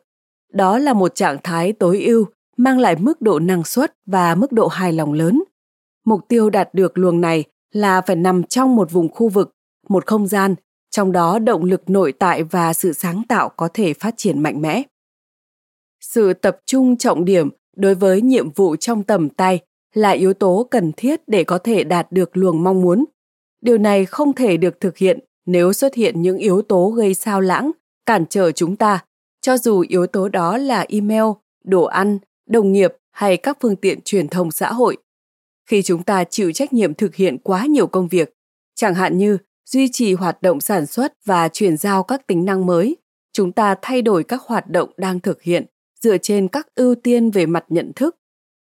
Đó là một trạng thái tối ưu mang lại mức độ năng suất và mức độ hài lòng lớn. Mục tiêu đạt được luồng này là phải nằm trong một vùng khu vực, một không gian, trong đó động lực nội tại và sự sáng tạo có thể phát triển mạnh mẽ. Sự tập trung trọng điểm đối với nhiệm vụ trong tầm tay là yếu tố cần thiết để có thể đạt được luồng mong muốn. Điều này không thể được thực hiện nếu xuất hiện những yếu tố gây sao lãng cản trở chúng ta cho dù yếu tố đó là email, đồ ăn, đồng nghiệp hay các phương tiện truyền thông xã hội, khi chúng ta chịu trách nhiệm thực hiện quá nhiều công việc, chẳng hạn như duy trì hoạt động sản xuất và chuyển giao các tính năng mới, chúng ta thay đổi các hoạt động đang thực hiện dựa trên các ưu tiên về mặt nhận thức.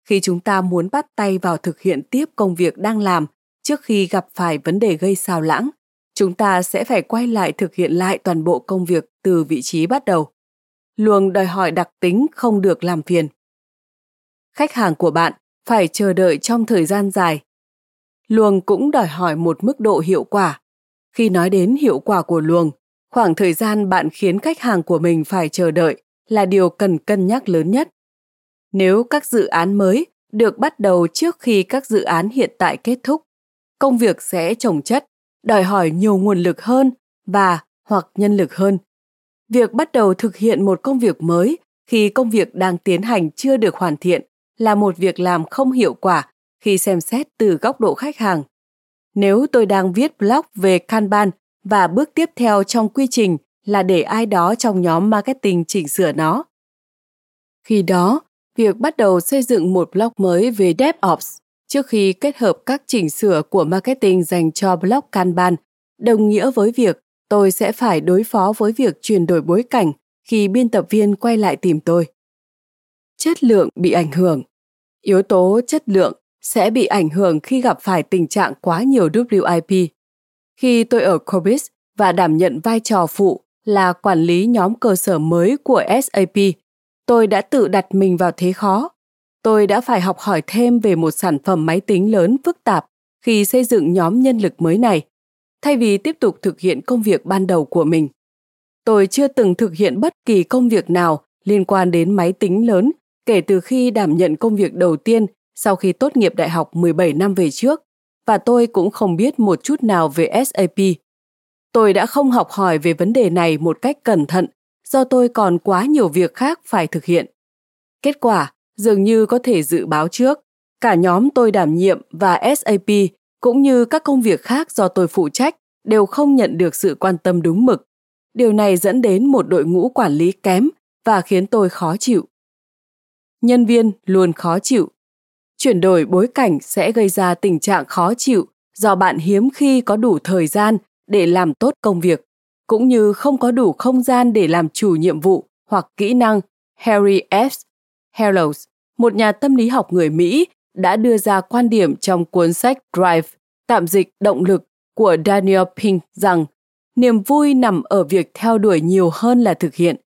Khi chúng ta muốn bắt tay vào thực hiện tiếp công việc đang làm trước khi gặp phải vấn đề gây sao lãng, chúng ta sẽ phải quay lại thực hiện lại toàn bộ công việc từ vị trí bắt đầu luồng đòi hỏi đặc tính không được làm phiền. Khách hàng của bạn phải chờ đợi trong thời gian dài. Luồng cũng đòi hỏi một mức độ hiệu quả. Khi nói đến hiệu quả của luồng, khoảng thời gian bạn khiến khách hàng của mình phải chờ đợi là điều cần cân nhắc lớn nhất. Nếu các dự án mới được bắt đầu trước khi các dự án hiện tại kết thúc, công việc sẽ trồng chất, đòi hỏi nhiều nguồn lực hơn và hoặc nhân lực hơn việc bắt đầu thực hiện một công việc mới khi công việc đang tiến hành chưa được hoàn thiện là một việc làm không hiệu quả khi xem xét từ góc độ khách hàng. Nếu tôi đang viết blog về kanban và bước tiếp theo trong quy trình là để ai đó trong nhóm marketing chỉnh sửa nó. Khi đó, việc bắt đầu xây dựng một blog mới về DevOps trước khi kết hợp các chỉnh sửa của marketing dành cho blog Kanban đồng nghĩa với việc tôi sẽ phải đối phó với việc chuyển đổi bối cảnh khi biên tập viên quay lại tìm tôi. Chất lượng bị ảnh hưởng. Yếu tố chất lượng sẽ bị ảnh hưởng khi gặp phải tình trạng quá nhiều WIP. Khi tôi ở Cobis và đảm nhận vai trò phụ là quản lý nhóm cơ sở mới của SAP, tôi đã tự đặt mình vào thế khó. Tôi đã phải học hỏi thêm về một sản phẩm máy tính lớn phức tạp khi xây dựng nhóm nhân lực mới này, thay vì tiếp tục thực hiện công việc ban đầu của mình. Tôi chưa từng thực hiện bất kỳ công việc nào liên quan đến máy tính lớn kể từ khi đảm nhận công việc đầu tiên sau khi tốt nghiệp đại học 17 năm về trước, và tôi cũng không biết một chút nào về SAP. Tôi đã không học hỏi về vấn đề này một cách cẩn thận do tôi còn quá nhiều việc khác phải thực hiện. Kết quả dường như có thể dự báo trước, cả nhóm tôi đảm nhiệm và SAP cũng như các công việc khác do tôi phụ trách đều không nhận được sự quan tâm đúng mực. Điều này dẫn đến một đội ngũ quản lý kém và khiến tôi khó chịu. Nhân viên luôn khó chịu. Chuyển đổi bối cảnh sẽ gây ra tình trạng khó chịu do bạn hiếm khi có đủ thời gian để làm tốt công việc cũng như không có đủ không gian để làm chủ nhiệm vụ hoặc kỹ năng. Harry S. Hellows, một nhà tâm lý học người Mỹ, đã đưa ra quan điểm trong cuốn sách Drive, tạm dịch động lực của Daniel Pink rằng niềm vui nằm ở việc theo đuổi nhiều hơn là thực hiện.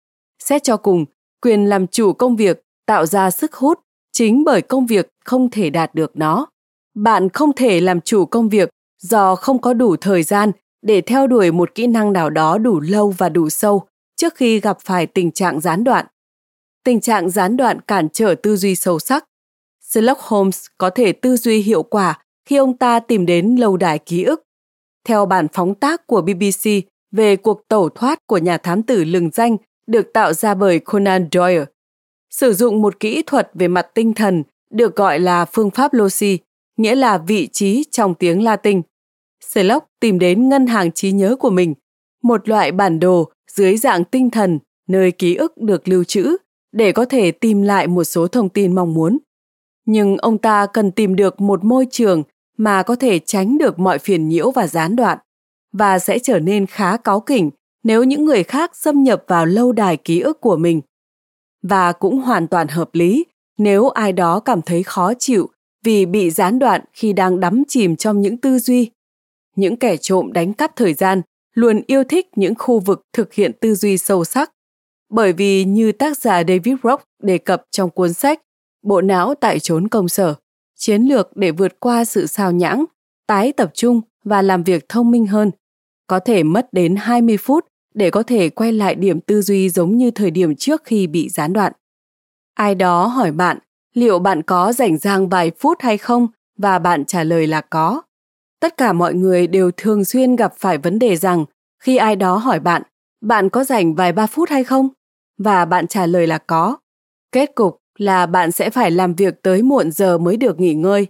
Xét cho cùng, quyền làm chủ công việc tạo ra sức hút chính bởi công việc không thể đạt được nó. Bạn không thể làm chủ công việc do không có đủ thời gian để theo đuổi một kỹ năng nào đó đủ lâu và đủ sâu trước khi gặp phải tình trạng gián đoạn. Tình trạng gián đoạn cản trở tư duy sâu sắc. Sherlock Holmes có thể tư duy hiệu quả khi ông ta tìm đến lâu đài ký ức. Theo bản phóng tác của BBC về cuộc tẩu thoát của nhà thám tử lừng danh được tạo ra bởi Conan Doyle, sử dụng một kỹ thuật về mặt tinh thần được gọi là phương pháp Loci, nghĩa là vị trí trong tiếng Latin – Sherlock tìm đến ngân hàng trí nhớ của mình, một loại bản đồ dưới dạng tinh thần nơi ký ức được lưu trữ để có thể tìm lại một số thông tin mong muốn. Nhưng ông ta cần tìm được một môi trường mà có thể tránh được mọi phiền nhiễu và gián đoạn, và sẽ trở nên khá cáu kỉnh nếu những người khác xâm nhập vào lâu đài ký ức của mình. Và cũng hoàn toàn hợp lý nếu ai đó cảm thấy khó chịu vì bị gián đoạn khi đang đắm chìm trong những tư duy những kẻ trộm đánh cắp thời gian luôn yêu thích những khu vực thực hiện tư duy sâu sắc. Bởi vì như tác giả David Rock đề cập trong cuốn sách Bộ não tại chốn công sở, chiến lược để vượt qua sự sao nhãng, tái tập trung và làm việc thông minh hơn, có thể mất đến 20 phút để có thể quay lại điểm tư duy giống như thời điểm trước khi bị gián đoạn. Ai đó hỏi bạn liệu bạn có rảnh rang vài phút hay không? và bạn trả lời là có. Tất cả mọi người đều thường xuyên gặp phải vấn đề rằng khi ai đó hỏi bạn bạn có dành vài ba phút hay không? và bạn trả lời là có. Kết cục là bạn sẽ phải làm việc tới muộn giờ mới được nghỉ ngơi.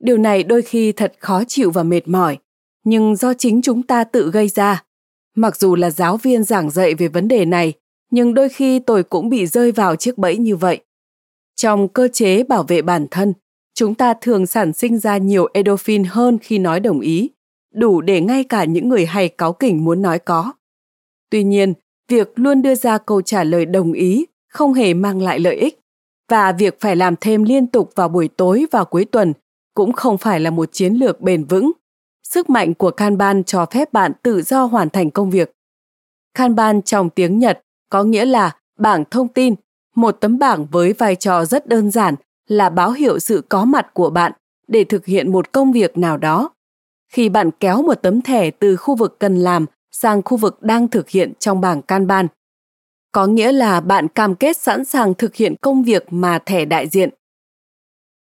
Điều này đôi khi thật khó chịu và mệt mỏi nhưng do chính chúng ta tự gây ra. Mặc dù là giáo viên giảng dạy về vấn đề này nhưng đôi khi tôi cũng bị rơi vào chiếc bẫy như vậy. Trong cơ chế bảo vệ bản thân chúng ta thường sản sinh ra nhiều endorphin hơn khi nói đồng ý, đủ để ngay cả những người hay cáu kỉnh muốn nói có. Tuy nhiên, việc luôn đưa ra câu trả lời đồng ý không hề mang lại lợi ích và việc phải làm thêm liên tục vào buổi tối và cuối tuần cũng không phải là một chiến lược bền vững. Sức mạnh của Kanban cho phép bạn tự do hoàn thành công việc. Kanban trong tiếng Nhật có nghĩa là bảng thông tin, một tấm bảng với vai trò rất đơn giản là báo hiệu sự có mặt của bạn để thực hiện một công việc nào đó. Khi bạn kéo một tấm thẻ từ khu vực cần làm sang khu vực đang thực hiện trong bảng Kanban, có nghĩa là bạn cam kết sẵn sàng thực hiện công việc mà thẻ đại diện.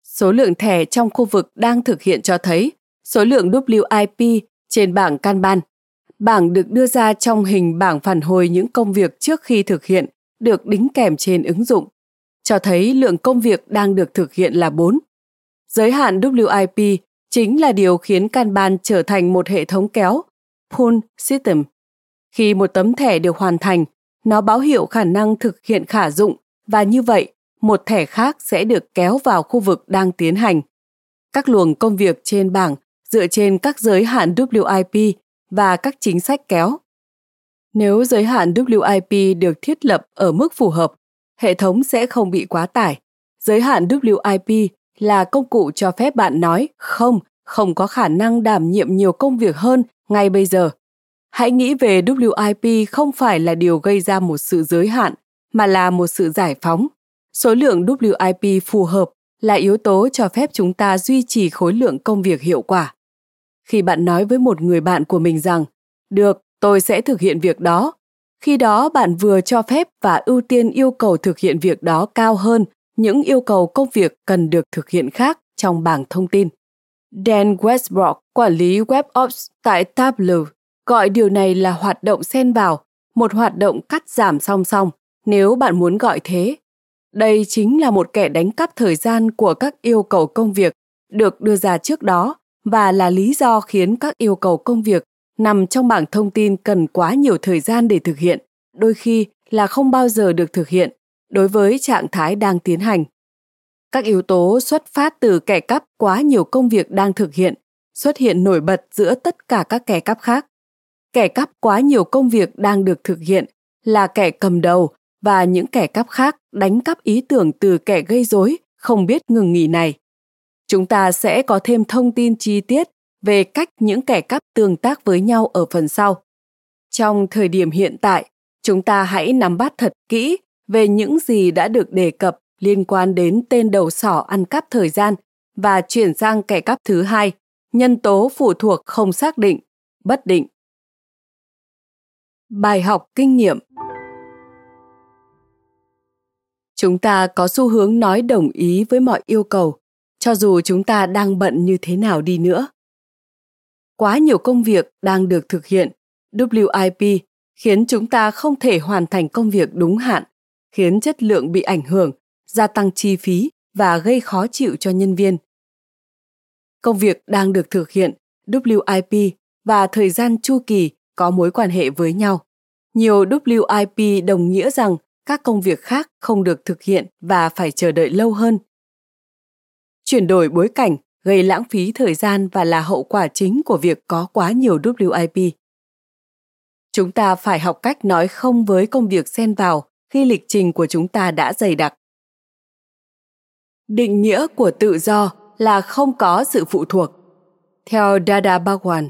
Số lượng thẻ trong khu vực đang thực hiện cho thấy số lượng WIP trên bảng Kanban. Bảng được đưa ra trong hình bảng phản hồi những công việc trước khi thực hiện được đính kèm trên ứng dụng, cho thấy lượng công việc đang được thực hiện là 4. Giới hạn WIP chính là điều khiến Kanban trở thành một hệ thống kéo, pull system. Khi một tấm thẻ được hoàn thành, nó báo hiệu khả năng thực hiện khả dụng và như vậy, một thẻ khác sẽ được kéo vào khu vực đang tiến hành. Các luồng công việc trên bảng dựa trên các giới hạn WIP và các chính sách kéo. Nếu giới hạn WIP được thiết lập ở mức phù hợp, hệ thống sẽ không bị quá tải. Giới hạn WIP là công cụ cho phép bạn nói không, không có khả năng đảm nhiệm nhiều công việc hơn ngay bây giờ. Hãy nghĩ về WIP không phải là điều gây ra một sự giới hạn, mà là một sự giải phóng. Số lượng WIP phù hợp là yếu tố cho phép chúng ta duy trì khối lượng công việc hiệu quả. Khi bạn nói với một người bạn của mình rằng, được, tôi sẽ thực hiện việc đó, khi đó bạn vừa cho phép và ưu tiên yêu cầu thực hiện việc đó cao hơn những yêu cầu công việc cần được thực hiện khác trong bảng thông tin. Dan Westbrook, quản lý WebOps tại Tableau, gọi điều này là hoạt động xen vào, một hoạt động cắt giảm song song, nếu bạn muốn gọi thế. Đây chính là một kẻ đánh cắp thời gian của các yêu cầu công việc được đưa ra trước đó và là lý do khiến các yêu cầu công việc nằm trong bảng thông tin cần quá nhiều thời gian để thực hiện, đôi khi là không bao giờ được thực hiện đối với trạng thái đang tiến hành. Các yếu tố xuất phát từ kẻ cắp quá nhiều công việc đang thực hiện xuất hiện nổi bật giữa tất cả các kẻ cắp khác. Kẻ cắp quá nhiều công việc đang được thực hiện là kẻ cầm đầu và những kẻ cắp khác đánh cắp ý tưởng từ kẻ gây rối không biết ngừng nghỉ này. Chúng ta sẽ có thêm thông tin chi tiết về cách những kẻ cắp tương tác với nhau ở phần sau. Trong thời điểm hiện tại, chúng ta hãy nắm bắt thật kỹ về những gì đã được đề cập liên quan đến tên đầu sỏ ăn cắp thời gian và chuyển sang kẻ cắp thứ hai, nhân tố phụ thuộc không xác định, bất định. Bài học kinh nghiệm Chúng ta có xu hướng nói đồng ý với mọi yêu cầu, cho dù chúng ta đang bận như thế nào đi nữa. Quá nhiều công việc đang được thực hiện, WIP khiến chúng ta không thể hoàn thành công việc đúng hạn, khiến chất lượng bị ảnh hưởng, gia tăng chi phí và gây khó chịu cho nhân viên. Công việc đang được thực hiện, WIP và thời gian chu kỳ có mối quan hệ với nhau. Nhiều WIP đồng nghĩa rằng các công việc khác không được thực hiện và phải chờ đợi lâu hơn. Chuyển đổi bối cảnh gây lãng phí thời gian và là hậu quả chính của việc có quá nhiều WIP. Chúng ta phải học cách nói không với công việc xen vào khi lịch trình của chúng ta đã dày đặc. Định nghĩa của tự do là không có sự phụ thuộc. Theo Dada Bhagwan.